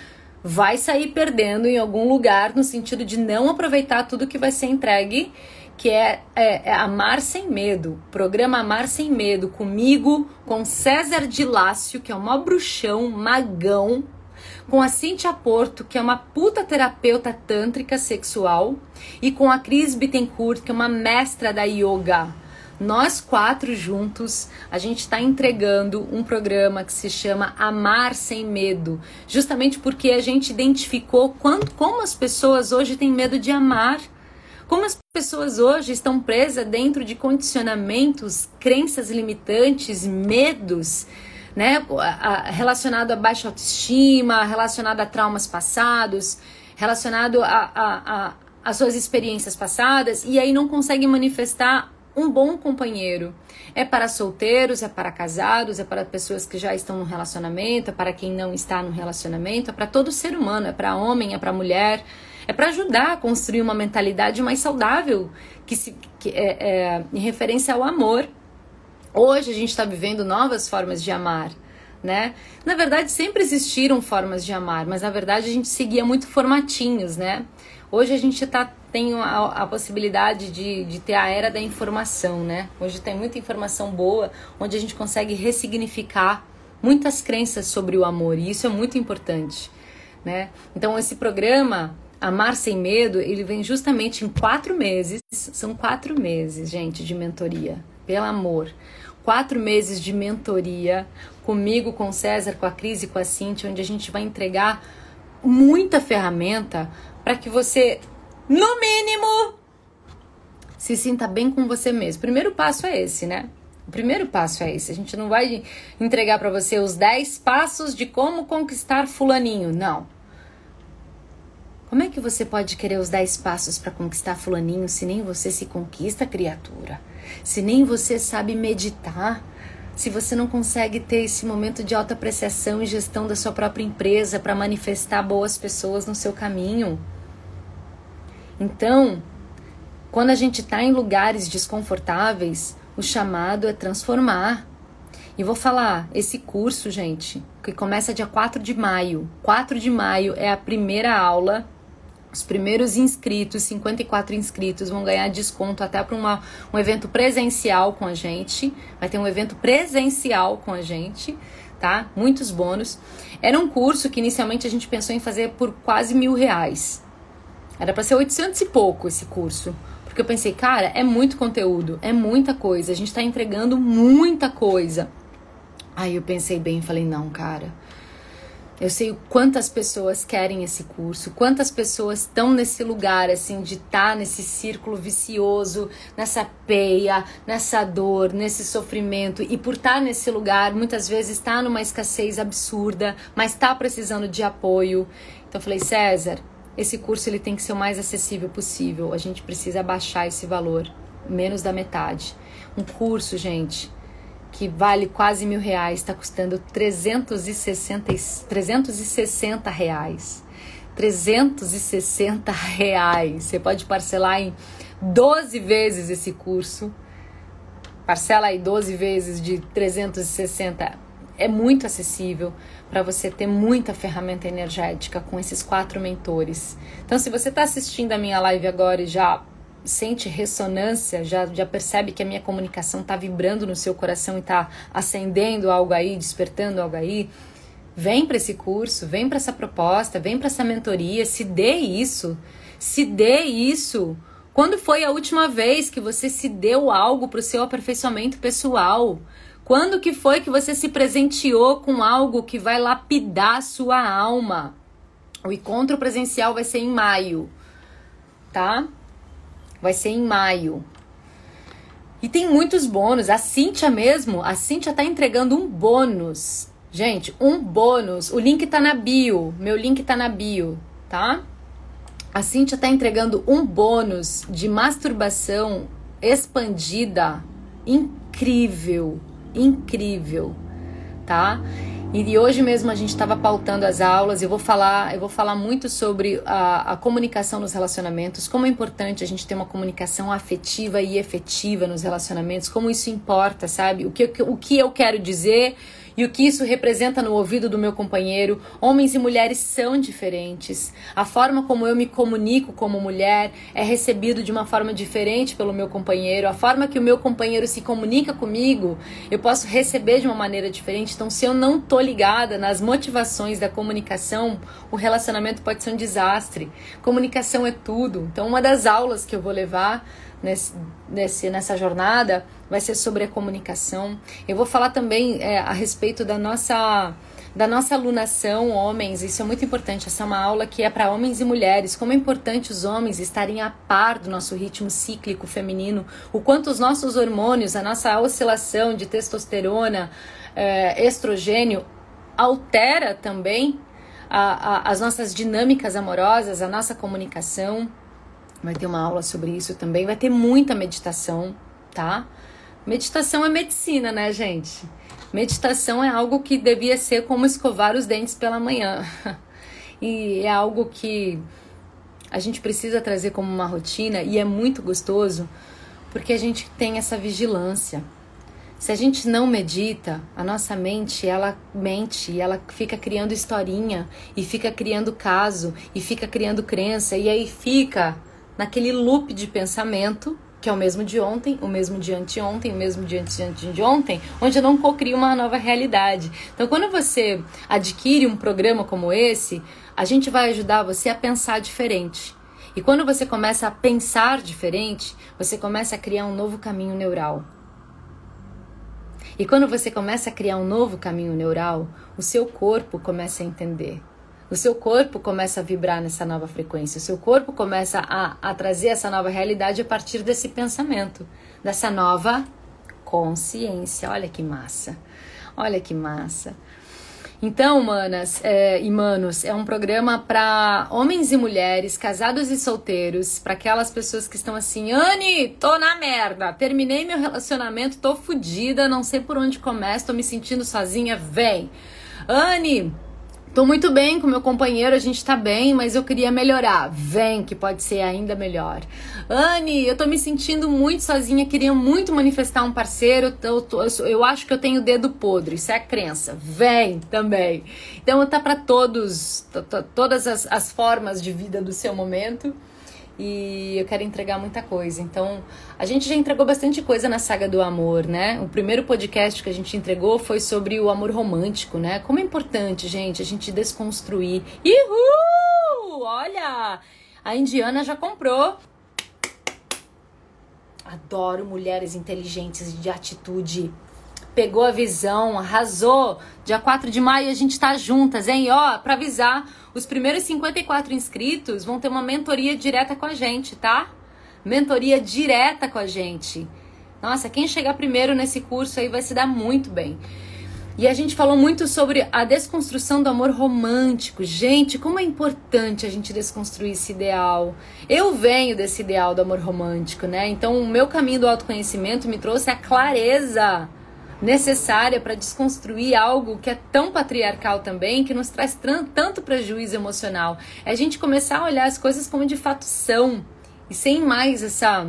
vai sair perdendo em algum lugar no sentido de não aproveitar tudo que vai ser entregue, que é, é, é Amar Sem Medo. Programa Amar Sem Medo comigo, com César de Lácio, que é uma bruxão, magão, com a Cintia Porto, que é uma puta terapeuta tântrica sexual, e com a Cris Bittencourt, que é uma mestra da yoga. Nós quatro juntos, a gente está entregando um programa que se chama Amar Sem Medo, justamente porque a gente identificou quanto, como as pessoas hoje têm medo de amar. Como as pessoas hoje estão presas dentro de condicionamentos, crenças limitantes, medos, né? Relacionado a baixa autoestima, relacionado a traumas passados, relacionado a, a, a, a suas experiências passadas, e aí não consegue manifestar um bom companheiro. É para solteiros, é para casados, é para pessoas que já estão no relacionamento, é para quem não está no relacionamento, é para todo ser humano, é para homem, é para mulher, é para ajudar a construir uma mentalidade mais saudável que, se, que é, é em referência ao amor. Hoje a gente está vivendo novas formas de amar. Né? Na verdade, sempre existiram formas de amar, mas na verdade a gente seguia muito formatinhos, né? Hoje a gente tá, tem a, a possibilidade de, de ter a era da informação, né? Hoje tem muita informação boa, onde a gente consegue ressignificar muitas crenças sobre o amor, e isso é muito importante, né? Então, esse programa, Amar Sem Medo, ele vem justamente em quatro meses, são quatro meses, gente, de mentoria, pelo amor. Quatro meses de mentoria comigo, com o César, com a Cris e com a Cintia, onde a gente vai entregar muita ferramenta para que você, no mínimo, se sinta bem com você mesmo. O primeiro passo é esse, né? O primeiro passo é esse. A gente não vai entregar para você os 10 passos de como conquistar fulaninho, não. Como é que você pode querer os 10 passos para conquistar fulaninho se nem você se conquista, criatura? Se nem você sabe meditar? se você não consegue ter esse momento de alta apreciação e gestão da sua própria empresa para manifestar boas pessoas no seu caminho. Então, quando a gente está em lugares desconfortáveis, o chamado é transformar. E vou falar, esse curso, gente, que começa dia 4 de maio. 4 de maio é a primeira aula os primeiros inscritos, 54 inscritos, vão ganhar desconto até para um evento presencial com a gente. Vai ter um evento presencial com a gente, tá? Muitos bônus. Era um curso que inicialmente a gente pensou em fazer por quase mil reais. Era para ser 800 e pouco esse curso. Porque eu pensei, cara, é muito conteúdo, é muita coisa, a gente está entregando muita coisa. Aí eu pensei bem e falei, não, cara, eu sei quantas pessoas querem esse curso, quantas pessoas estão nesse lugar, assim, de estar tá nesse círculo vicioso, nessa peia, nessa dor, nesse sofrimento. E por estar tá nesse lugar, muitas vezes está numa escassez absurda, mas está precisando de apoio. Então eu falei, César, esse curso ele tem que ser o mais acessível possível. A gente precisa baixar esse valor, menos da metade. Um curso, gente que vale quase mil reais, está custando 360, 360 reais. 360 reais. Você pode parcelar em 12 vezes esse curso. Parcela aí 12 vezes de 360. É muito acessível para você ter muita ferramenta energética com esses quatro mentores. Então, se você está assistindo a minha live agora e já sente ressonância, já, já percebe que a minha comunicação está vibrando no seu coração e está acendendo algo aí, despertando algo aí, vem para esse curso, vem para essa proposta, vem para essa mentoria, se dê isso, se dê isso. Quando foi a última vez que você se deu algo para o seu aperfeiçoamento pessoal? Quando que foi que você se presenteou com algo que vai lapidar a sua alma? O encontro presencial vai ser em maio, tá? Vai ser em maio. E tem muitos bônus. A Cintia mesmo, a Cintia tá entregando um bônus. Gente, um bônus. O link tá na bio. Meu link tá na bio. tá? A Cintia tá entregando um bônus de masturbação expandida incrível, incrível, tá? E hoje mesmo a gente estava pautando as aulas. Eu vou falar, eu vou falar muito sobre a, a, comunicação nos relacionamentos, como é importante a gente ter uma comunicação afetiva e efetiva nos relacionamentos, como isso importa, sabe? O que, o que eu quero dizer e o que isso representa no ouvido do meu companheiro. Homens e mulheres são diferentes. A forma como eu me comunico como mulher é recebido de uma forma diferente pelo meu companheiro. A forma que o meu companheiro se comunica comigo, eu posso receber de uma maneira diferente. Então, se eu não tô ligada nas motivações da comunicação, o relacionamento pode ser um desastre. Comunicação é tudo. Então, uma das aulas que eu vou levar nesse, nessa jornada vai ser sobre a comunicação. Eu vou falar também é, a respeito da nossa da nossa alunação, homens, isso é muito importante. Essa é uma aula que é para homens e mulheres. Como é importante os homens estarem a par do nosso ritmo cíclico feminino, o quanto os nossos hormônios, a nossa oscilação de testosterona, é, estrogênio, altera também a, a, as nossas dinâmicas amorosas, a nossa comunicação. Vai ter uma aula sobre isso também. Vai ter muita meditação, tá? Meditação é medicina, né, gente? Meditação é algo que devia ser como escovar os dentes pela manhã. (laughs) e é algo que a gente precisa trazer como uma rotina e é muito gostoso porque a gente tem essa vigilância. Se a gente não medita, a nossa mente, ela mente, ela fica criando historinha e fica criando caso e fica criando crença e aí fica naquele loop de pensamento que é o mesmo de ontem, o mesmo de anteontem, o mesmo de antes de ontem, onde eu não cocrio uma nova realidade. Então, quando você adquire um programa como esse, a gente vai ajudar você a pensar diferente. E quando você começa a pensar diferente, você começa a criar um novo caminho neural. E quando você começa a criar um novo caminho neural, o seu corpo começa a entender o seu corpo começa a vibrar nessa nova frequência, o seu corpo começa a, a trazer essa nova realidade a partir desse pensamento, dessa nova consciência. Olha que massa, olha que massa. Então, manas é, e manos, é um programa para homens e mulheres, casados e solteiros, para aquelas pessoas que estão assim, Anne, tô na merda, terminei meu relacionamento, tô fodida, não sei por onde começo, tô me sentindo sozinha, vem. Anne, Tô muito bem com meu companheiro, a gente tá bem, mas eu queria melhorar. Vem, que pode ser ainda melhor. Anne, eu tô me sentindo muito sozinha, queria muito manifestar um parceiro. Eu, eu, eu acho que eu tenho dedo podre, isso é a crença. Vem também. Então tá para todos, todas as, as formas de vida do seu momento e eu quero entregar muita coisa. Então, a gente já entregou bastante coisa na saga do amor, né? O primeiro podcast que a gente entregou foi sobre o amor romântico, né? Como é importante, gente, a gente desconstruir. Uhul! Olha! A indiana já comprou. Adoro mulheres inteligentes de atitude pegou a visão, arrasou. Dia 4 de maio a gente tá juntas, hein? Ó, pra avisar, os primeiros 54 inscritos vão ter uma mentoria direta com a gente, tá? Mentoria direta com a gente. Nossa, quem chegar primeiro nesse curso aí vai se dar muito bem. E a gente falou muito sobre a desconstrução do amor romântico. Gente, como é importante a gente desconstruir esse ideal. Eu venho desse ideal do amor romântico, né? Então, o meu caminho do autoconhecimento me trouxe a clareza necessária para desconstruir algo que é tão patriarcal também, que nos traz tanto prejuízo emocional. É a gente começar a olhar as coisas como de fato são e sem mais essa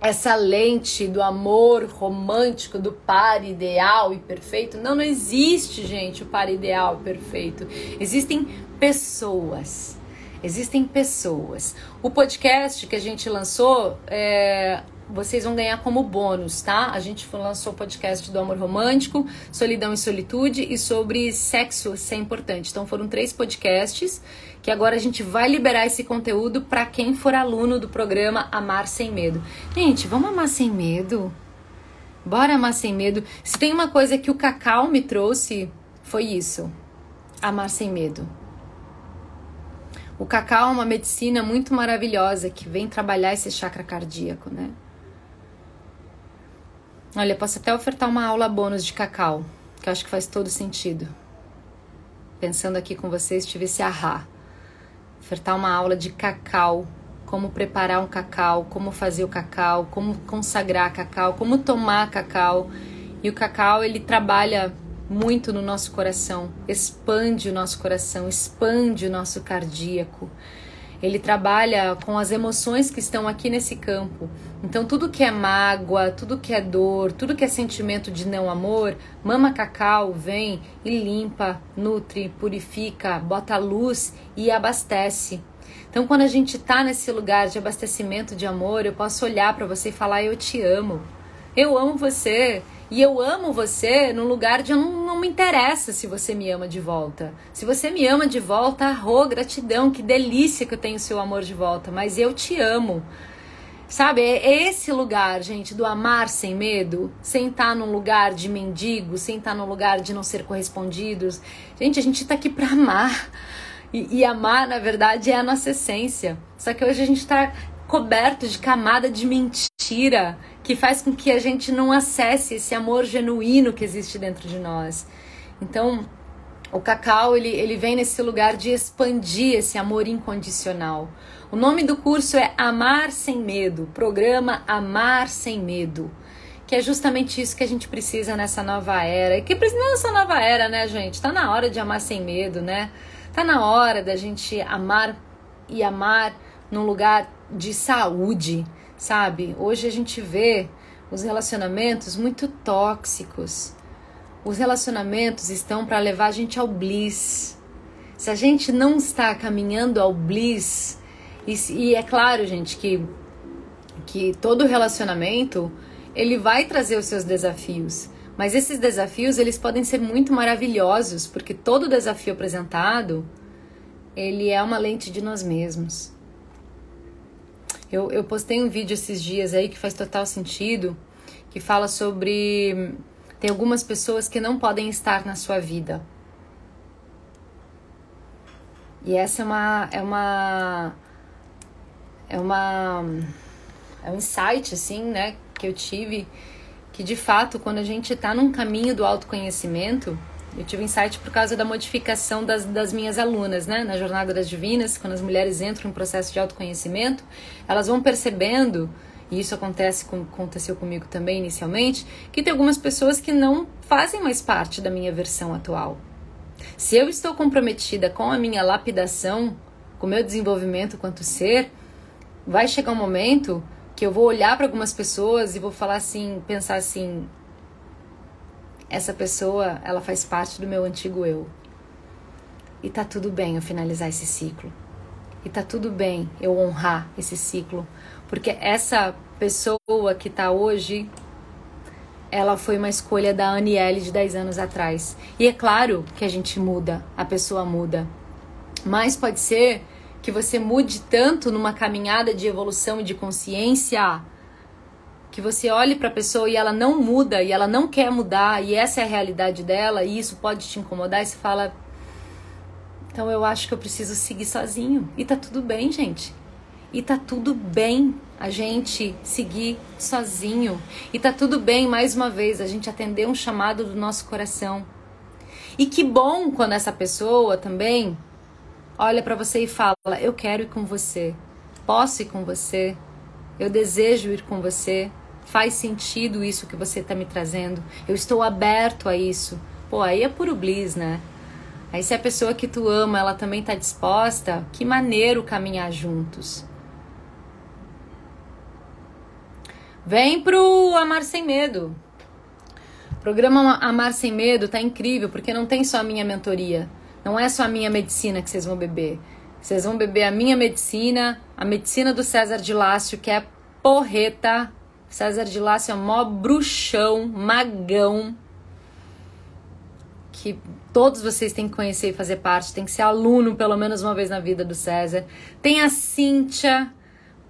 essa lente do amor romântico, do par ideal e perfeito. Não, não existe, gente, o par ideal perfeito. Existem pessoas. Existem pessoas. O podcast que a gente lançou é, vocês vão ganhar como bônus, tá? A gente lançou o podcast do amor romântico, solidão e solitude e sobre sexo ser importante. Então foram três podcasts que agora a gente vai liberar esse conteúdo para quem for aluno do programa Amar Sem Medo. Gente, vamos amar sem medo? Bora amar sem medo. Se tem uma coisa que o Cacau me trouxe, foi isso. Amar sem medo. O cacau é uma medicina muito maravilhosa que vem trabalhar esse chakra cardíaco, né? Olha, posso até ofertar uma aula bônus de cacau, que eu acho que faz todo sentido. Pensando aqui com vocês, tive esse ahá. ofertar uma aula de cacau, como preparar um cacau, como fazer o cacau, como consagrar cacau, como tomar cacau. E o cacau ele trabalha muito no nosso coração, expande o nosso coração, expande o nosso cardíaco. Ele trabalha com as emoções que estão aqui nesse campo. Então, tudo que é mágoa, tudo que é dor, tudo que é sentimento de não amor, Mama Cacau vem e limpa, nutre, purifica, bota luz e abastece. Então, quando a gente está nesse lugar de abastecimento de amor, eu posso olhar para você e falar: Eu te amo. Eu amo você. E eu amo você num lugar de não, não me interessa se você me ama de volta. Se você me ama de volta, arro, gratidão, que delícia que eu tenho seu amor de volta. Mas eu te amo. Sabe, é esse lugar, gente, do amar sem medo, sem estar num lugar de mendigo, sem estar num lugar de não ser correspondidos. Gente, a gente tá aqui pra amar. E, e amar, na verdade, é a nossa essência. Só que hoje a gente tá coberto de camada de mentira que faz com que a gente não acesse esse amor genuíno que existe dentro de nós. Então, o cacau ele, ele vem nesse lugar de expandir esse amor incondicional. O nome do curso é Amar Sem Medo, programa Amar Sem Medo, que é justamente isso que a gente precisa nessa nova era. E que precisa nessa nova era, né, gente? Tá na hora de amar sem medo, né? Tá na hora da gente amar e amar num lugar de saúde, sabe? Hoje a gente vê os relacionamentos muito tóxicos. Os relacionamentos estão para levar a gente ao bliss. Se a gente não está caminhando ao bliss, e, e é claro, gente, que, que todo relacionamento ele vai trazer os seus desafios. Mas esses desafios eles podem ser muito maravilhosos, porque todo desafio apresentado ele é uma lente de nós mesmos. Eu, eu postei um vídeo esses dias aí que faz total sentido, que fala sobre. Tem algumas pessoas que não podem estar na sua vida. E essa é uma. É uma. É uma. É um insight, assim, né? Que eu tive. Que de fato, quando a gente está num caminho do autoconhecimento eu tive insight por causa da modificação das, das minhas alunas, né? Na Jornada das Divinas, quando as mulheres entram em processo de autoconhecimento, elas vão percebendo, e isso acontece com, aconteceu comigo também inicialmente, que tem algumas pessoas que não fazem mais parte da minha versão atual. Se eu estou comprometida com a minha lapidação, com o meu desenvolvimento quanto ser, vai chegar um momento que eu vou olhar para algumas pessoas e vou falar assim, pensar assim, essa pessoa, ela faz parte do meu antigo eu. E tá tudo bem eu finalizar esse ciclo. E tá tudo bem eu honrar esse ciclo, porque essa pessoa que tá hoje ela foi uma escolha da Aniele de 10 anos atrás. E é claro que a gente muda, a pessoa muda. Mas pode ser que você mude tanto numa caminhada de evolução e de consciência que você olhe para a pessoa e ela não muda e ela não quer mudar e essa é a realidade dela e isso pode te incomodar e você fala então eu acho que eu preciso seguir sozinho e tá tudo bem, gente. E tá tudo bem a gente seguir sozinho. E tá tudo bem, mais uma vez, a gente atender um chamado do nosso coração. E que bom quando essa pessoa também olha para você e fala: Eu quero ir com você, posso ir com você, eu desejo ir com você. Faz sentido isso que você está me trazendo? Eu estou aberto a isso. Pô, aí é puro bliss, né? Aí se a pessoa que tu ama, ela também está disposta, que maneiro caminhar juntos. Vem pro Amar Sem Medo. O programa Amar Sem Medo tá incrível, porque não tem só a minha mentoria. Não é só a minha medicina que vocês vão beber. Vocês vão beber a minha medicina, a medicina do César de Lácio, que é porreta. César de Lácio é mó bruxão, magão, que todos vocês têm que conhecer e fazer parte, tem que ser aluno pelo menos uma vez na vida do César. Tem a Cíntia,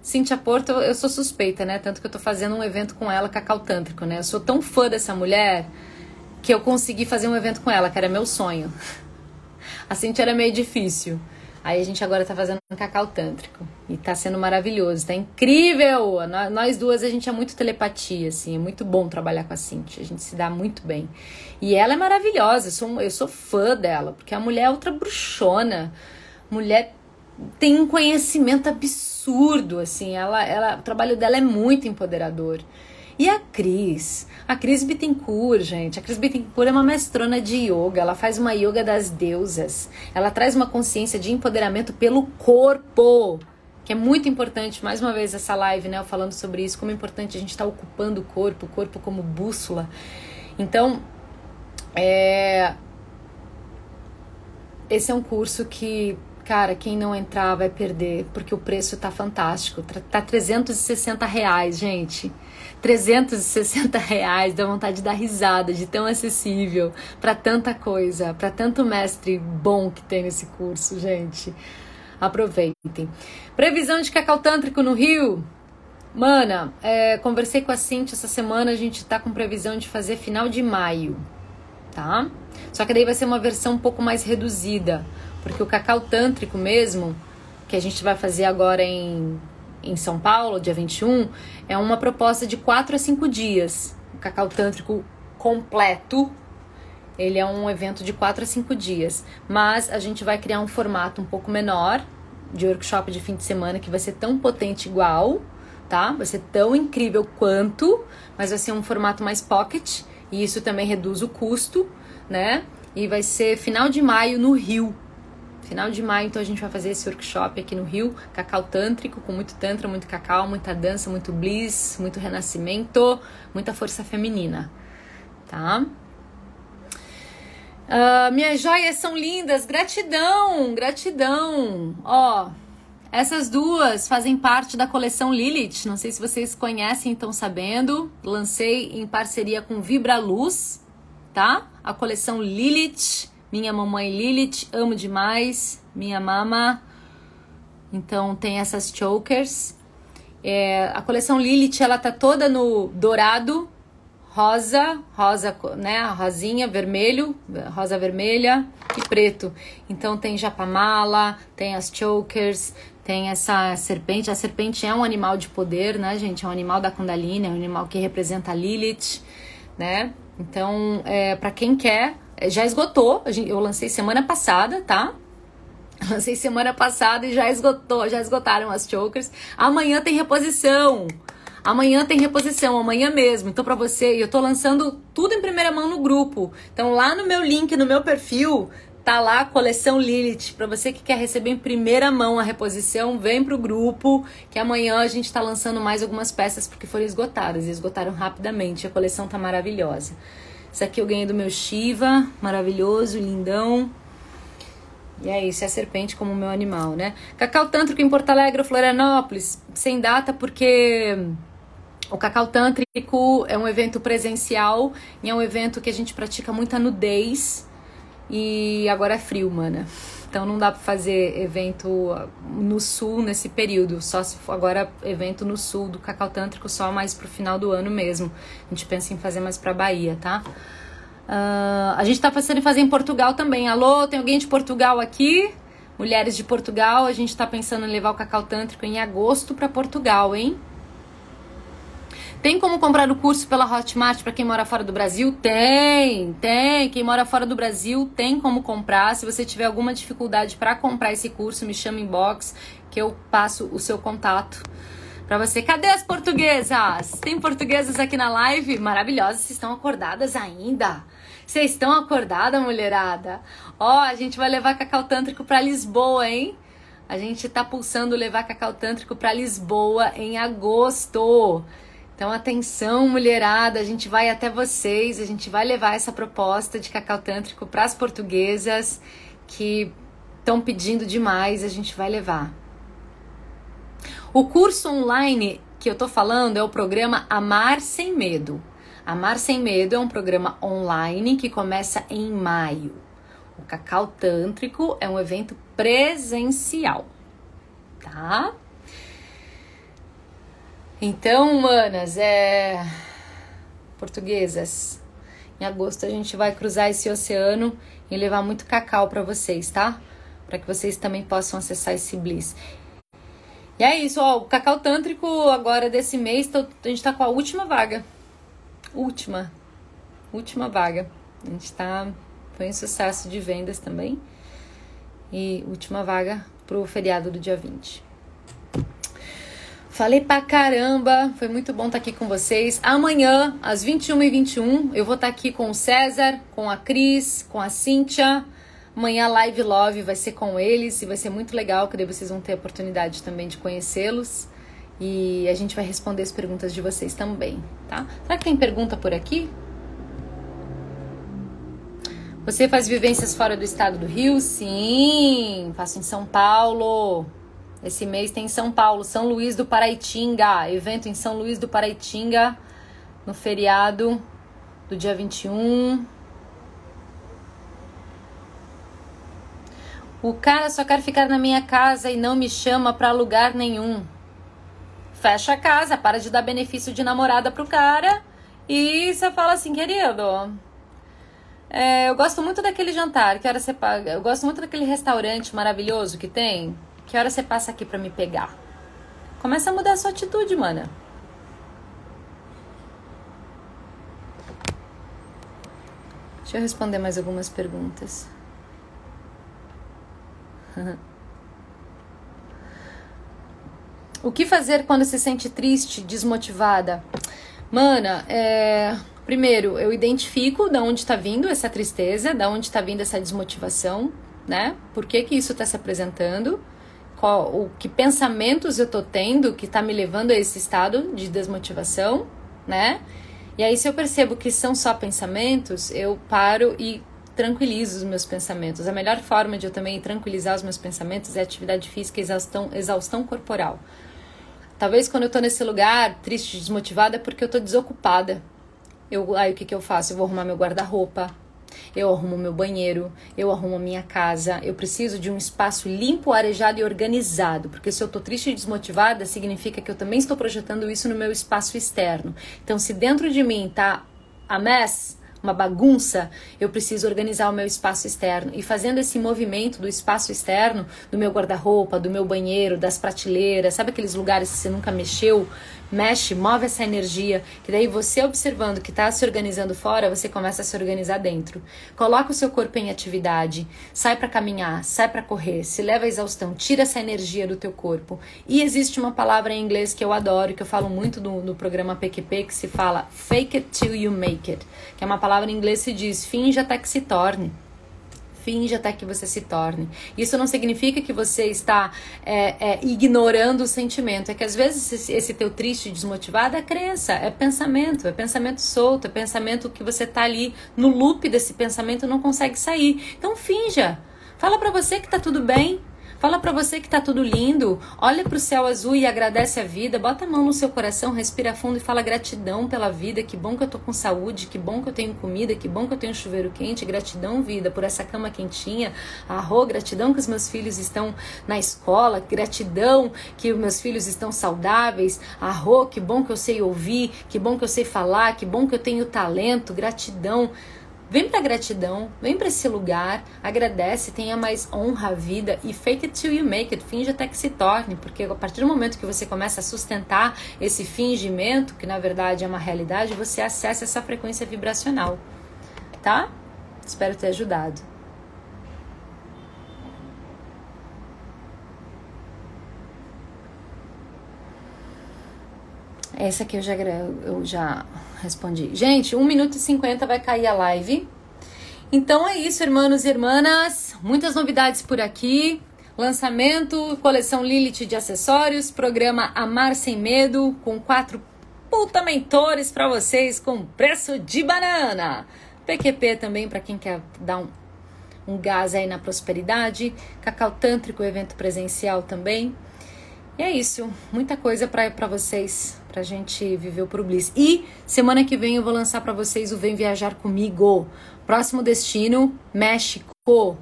Cíntia Porto, eu sou suspeita, né? Tanto que eu tô fazendo um evento com ela, Cacau Tântrico, né? Eu sou tão fã dessa mulher que eu consegui fazer um evento com ela, que era meu sonho. (laughs) A Cíntia era meio difícil. Aí a gente agora tá fazendo um cacau tântrico. E tá sendo maravilhoso, tá incrível! Nós duas, a gente é muito telepatia, assim, é muito bom trabalhar com a Cintia, a gente se dá muito bem. E ela é maravilhosa, eu sou, eu sou fã dela, porque a mulher é outra bruxona, mulher tem um conhecimento absurdo, assim, ela, ela, o trabalho dela é muito empoderador. E a Cris? A Cris Bittencourt, gente. A Cris Bittencourt é uma mestrona de yoga. Ela faz uma yoga das deusas. Ela traz uma consciência de empoderamento pelo corpo, que é muito importante. Mais uma vez, essa live, né? Falando sobre isso, como é importante a gente estar tá ocupando o corpo, o corpo como bússola. Então, é. Esse é um curso que Cara, quem não entrar vai perder, porque o preço tá fantástico. Tá 360 reais, gente. 360 reais, dá vontade de dar risada, de tão acessível para tanta coisa, para tanto mestre bom que tem nesse curso, gente. Aproveitem. Previsão de cacau tântrico no Rio. Mana, é, conversei com a Cintia essa semana, a gente tá com previsão de fazer final de maio, tá? Só que daí vai ser uma versão um pouco mais reduzida porque o cacau tântrico mesmo, que a gente vai fazer agora em, em São Paulo, dia 21, é uma proposta de 4 a 5 dias. O cacau tântrico completo, ele é um evento de 4 a 5 dias. Mas a gente vai criar um formato um pouco menor, de workshop de fim de semana, que vai ser tão potente igual, tá? Vai ser tão incrível quanto, mas vai ser um formato mais pocket, e isso também reduz o custo, né? E vai ser final de maio no Rio, Final de maio, então a gente vai fazer esse workshop aqui no Rio, cacau tântrico, com muito tantra, muito cacau, muita dança, muito bliss, muito renascimento, muita força feminina, tá? Uh, minhas joias são lindas, gratidão, gratidão. Ó, essas duas fazem parte da coleção Lilith. Não sei se vocês conhecem, estão sabendo. Lancei em parceria com Vibra Luz, tá? A coleção Lilith minha mamãe Lilith, amo demais. Minha mama. Então tem essas chokers. É, a coleção Lilith, ela tá toda no dourado, rosa, rosa, né, rosinha, vermelho, rosa vermelha e preto. Então tem japamala, tem as chokers, tem essa serpente. A serpente é um animal de poder, né, gente? É um animal da Kundalini, é um animal que representa a Lilith, né? Então, é, para quem quer, já esgotou. Eu lancei semana passada, tá? (laughs) Lancei semana passada e já esgotou, já esgotaram as chokers. Amanhã tem reposição. Amanhã tem reposição, amanhã mesmo. Então, para você, eu tô lançando tudo em primeira mão no grupo. Então, lá no meu link, no meu perfil, tá lá a coleção Lilith. Para você que quer receber em primeira mão a reposição, vem pro grupo, que amanhã a gente tá lançando mais algumas peças porque foram esgotadas. E esgotaram rapidamente. A coleção tá maravilhosa. Isso aqui eu ganhei do meu Shiva, maravilhoso, lindão. E é isso, é a serpente como meu animal, né? Cacau Tântrico em Porto Alegre, Florianópolis, sem data porque o Cacau Tântrico é um evento presencial e é um evento que a gente pratica muita nudez e agora é frio, mana. Então não dá para fazer evento no sul nesse período, só se for agora evento no sul do Cacau Tântrico só mais pro final do ano mesmo. A gente pensa em fazer mais pra Bahia, tá? Uh, a gente tá pensando em fazer em Portugal também. Alô, tem alguém de Portugal aqui? Mulheres de Portugal, a gente tá pensando em levar o Cacau Tântrico em agosto para Portugal, hein? Tem como comprar o curso pela Hotmart para quem mora fora do Brasil? Tem, tem. Quem mora fora do Brasil tem como comprar. Se você tiver alguma dificuldade para comprar esse curso, me chama inbox que eu passo o seu contato para você. Cadê as portuguesas? Tem portuguesas aqui na live? Maravilhosas, vocês estão acordadas ainda? Vocês estão acordadas, mulherada? Ó, a gente vai levar cacau tântrico para Lisboa, hein? A gente tá pulsando levar cacau tântrico para Lisboa em agosto. Então, atenção, mulherada, a gente vai até vocês, a gente vai levar essa proposta de cacau tântrico para as portuguesas que estão pedindo demais, a gente vai levar. O curso online que eu tô falando é o programa Amar Sem Medo. Amar Sem Medo é um programa online que começa em maio. O Cacau Tântrico é um evento presencial, tá? Então, manas, é. Portuguesas, em agosto a gente vai cruzar esse oceano e levar muito cacau para vocês, tá? Para que vocês também possam acessar esse bliss. E é isso, ó, o cacau tântrico agora desse mês, a gente tá com a última vaga. Última. Última vaga. A gente tá. Foi um sucesso de vendas também. E última vaga pro feriado do dia 20. Falei pra caramba, foi muito bom estar aqui com vocês. Amanhã, às 21h21, eu vou estar aqui com o César, com a Cris, com a Cíntia. Amanhã Live Love vai ser com eles e vai ser muito legal, que daí vocês vão ter a oportunidade também de conhecê-los. E a gente vai responder as perguntas de vocês também, tá? Será que tem pergunta por aqui? Você faz vivências fora do estado do Rio? Sim, faço em São Paulo. Esse mês tem em São Paulo, São Luís do Paraitinga, evento em São Luís do Paraitinga, no feriado do dia 21. O cara só quer ficar na minha casa e não me chama para lugar nenhum. Fecha a casa, para de dar benefício de namorada pro cara e você fala assim, querido, é, eu gosto muito daquele jantar, que hora você paga? Eu gosto muito daquele restaurante maravilhoso que tem. Que hora você passa aqui para me pegar? Começa a mudar a sua atitude, mana. Deixa eu responder mais algumas perguntas. (laughs) o que fazer quando se sente triste, desmotivada? Mana, é... primeiro, eu identifico da onde está vindo essa tristeza, da onde está vindo essa desmotivação, né? Por que, que isso está se apresentando? Qual, o que pensamentos eu tô tendo que tá me levando a esse estado de desmotivação, né? E aí, se eu percebo que são só pensamentos, eu paro e tranquilizo os meus pensamentos. A melhor forma de eu também tranquilizar os meus pensamentos é atividade física e exaustão, exaustão corporal. Talvez quando eu tô nesse lugar triste, desmotivada, é porque eu tô desocupada. Eu, aí o que, que eu faço? Eu vou arrumar meu guarda-roupa, eu arrumo meu banheiro, eu arrumo minha casa, eu preciso de um espaço limpo, arejado e organizado, porque se eu tô triste e desmotivada, significa que eu também estou projetando isso no meu espaço externo. Então, se dentro de mim tá a mess, uma bagunça, eu preciso organizar o meu espaço externo. E fazendo esse movimento do espaço externo, do meu guarda-roupa, do meu banheiro, das prateleiras, sabe aqueles lugares que você nunca mexeu? Mexe, move essa energia, que daí você observando que está se organizando fora, você começa a se organizar dentro. Coloca o seu corpo em atividade, sai para caminhar, sai para correr, se leva à exaustão, tira essa energia do teu corpo. E existe uma palavra em inglês que eu adoro, que eu falo muito no, no programa PQP, que se fala fake it till you make it, que é uma palavra em inglês que se diz finge até que se torne finge até que você se torne. Isso não significa que você está é, é, ignorando o sentimento. É que às vezes esse, esse teu triste, desmotivado é crença, é pensamento, é pensamento solto, é pensamento que você está ali no loop desse pensamento não consegue sair. Então finja. Fala para você que tá tudo bem, Fala para você que tá tudo lindo. Olha pro céu azul e agradece a vida. Bota a mão no seu coração, respira fundo e fala gratidão pela vida. Que bom que eu tô com saúde, que bom que eu tenho comida, que bom que eu tenho chuveiro quente. Gratidão, vida, por essa cama quentinha. Arro, gratidão que os meus filhos estão na escola. Gratidão que os meus filhos estão saudáveis. Arro, que bom que eu sei ouvir, que bom que eu sei falar, que bom que eu tenho talento. Gratidão. Vem para gratidão, vem para esse lugar, agradece, tenha mais honra à vida e fake it till you make it, finge até que se torne, porque a partir do momento que você começa a sustentar esse fingimento, que na verdade é uma realidade, você acessa essa frequência vibracional, tá? Espero ter ajudado. Essa aqui eu já, eu já respondi. Gente, 1 minuto e 50 vai cair a live. Então é isso, irmãos e irmãs. Muitas novidades por aqui. Lançamento, coleção Lilith de acessórios, programa Amar Sem Medo, com quatro puta mentores para vocês com preço de banana. PQP também para quem quer dar um, um gás aí na prosperidade. Cacau Tântrico, evento presencial também. E é isso, muita coisa para vocês, pra gente viver o Pro. E semana que vem eu vou lançar para vocês o Vem Viajar Comigo. Próximo destino, México,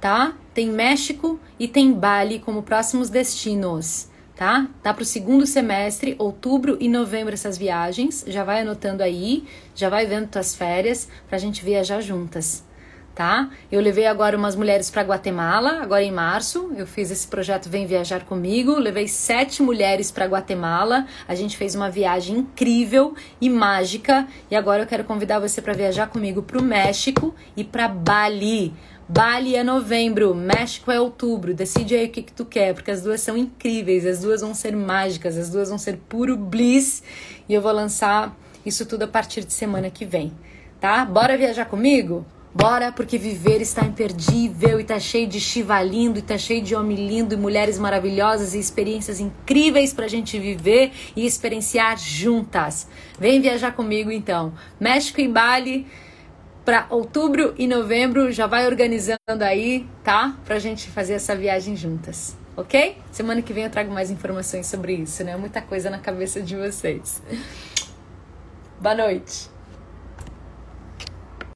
tá? Tem México e tem Bali como próximos destinos, tá? Tá pro segundo semestre, outubro e novembro essas viagens. Já vai anotando aí, já vai vendo tuas férias pra gente viajar juntas tá? Eu levei agora umas mulheres para Guatemala, agora em março. Eu fiz esse projeto Vem Viajar Comigo. Levei sete mulheres para Guatemala. A gente fez uma viagem incrível e mágica. E agora eu quero convidar você para viajar comigo para o México e para Bali. Bali é novembro, México é outubro. Decide aí o que, que tu quer, porque as duas são incríveis, as duas vão ser mágicas, as duas vão ser puro bliss. E eu vou lançar isso tudo a partir de semana que vem, tá? Bora viajar comigo? Bora, porque viver está imperdível e tá cheio de chiva lindo, e tá cheio de homem lindo e mulheres maravilhosas e experiências incríveis pra gente viver e experienciar juntas. Vem viajar comigo então. México e Bali para outubro e novembro, já vai organizando aí, tá? Pra gente fazer essa viagem juntas, ok? Semana que vem eu trago mais informações sobre isso, né? Muita coisa na cabeça de vocês. Boa noite.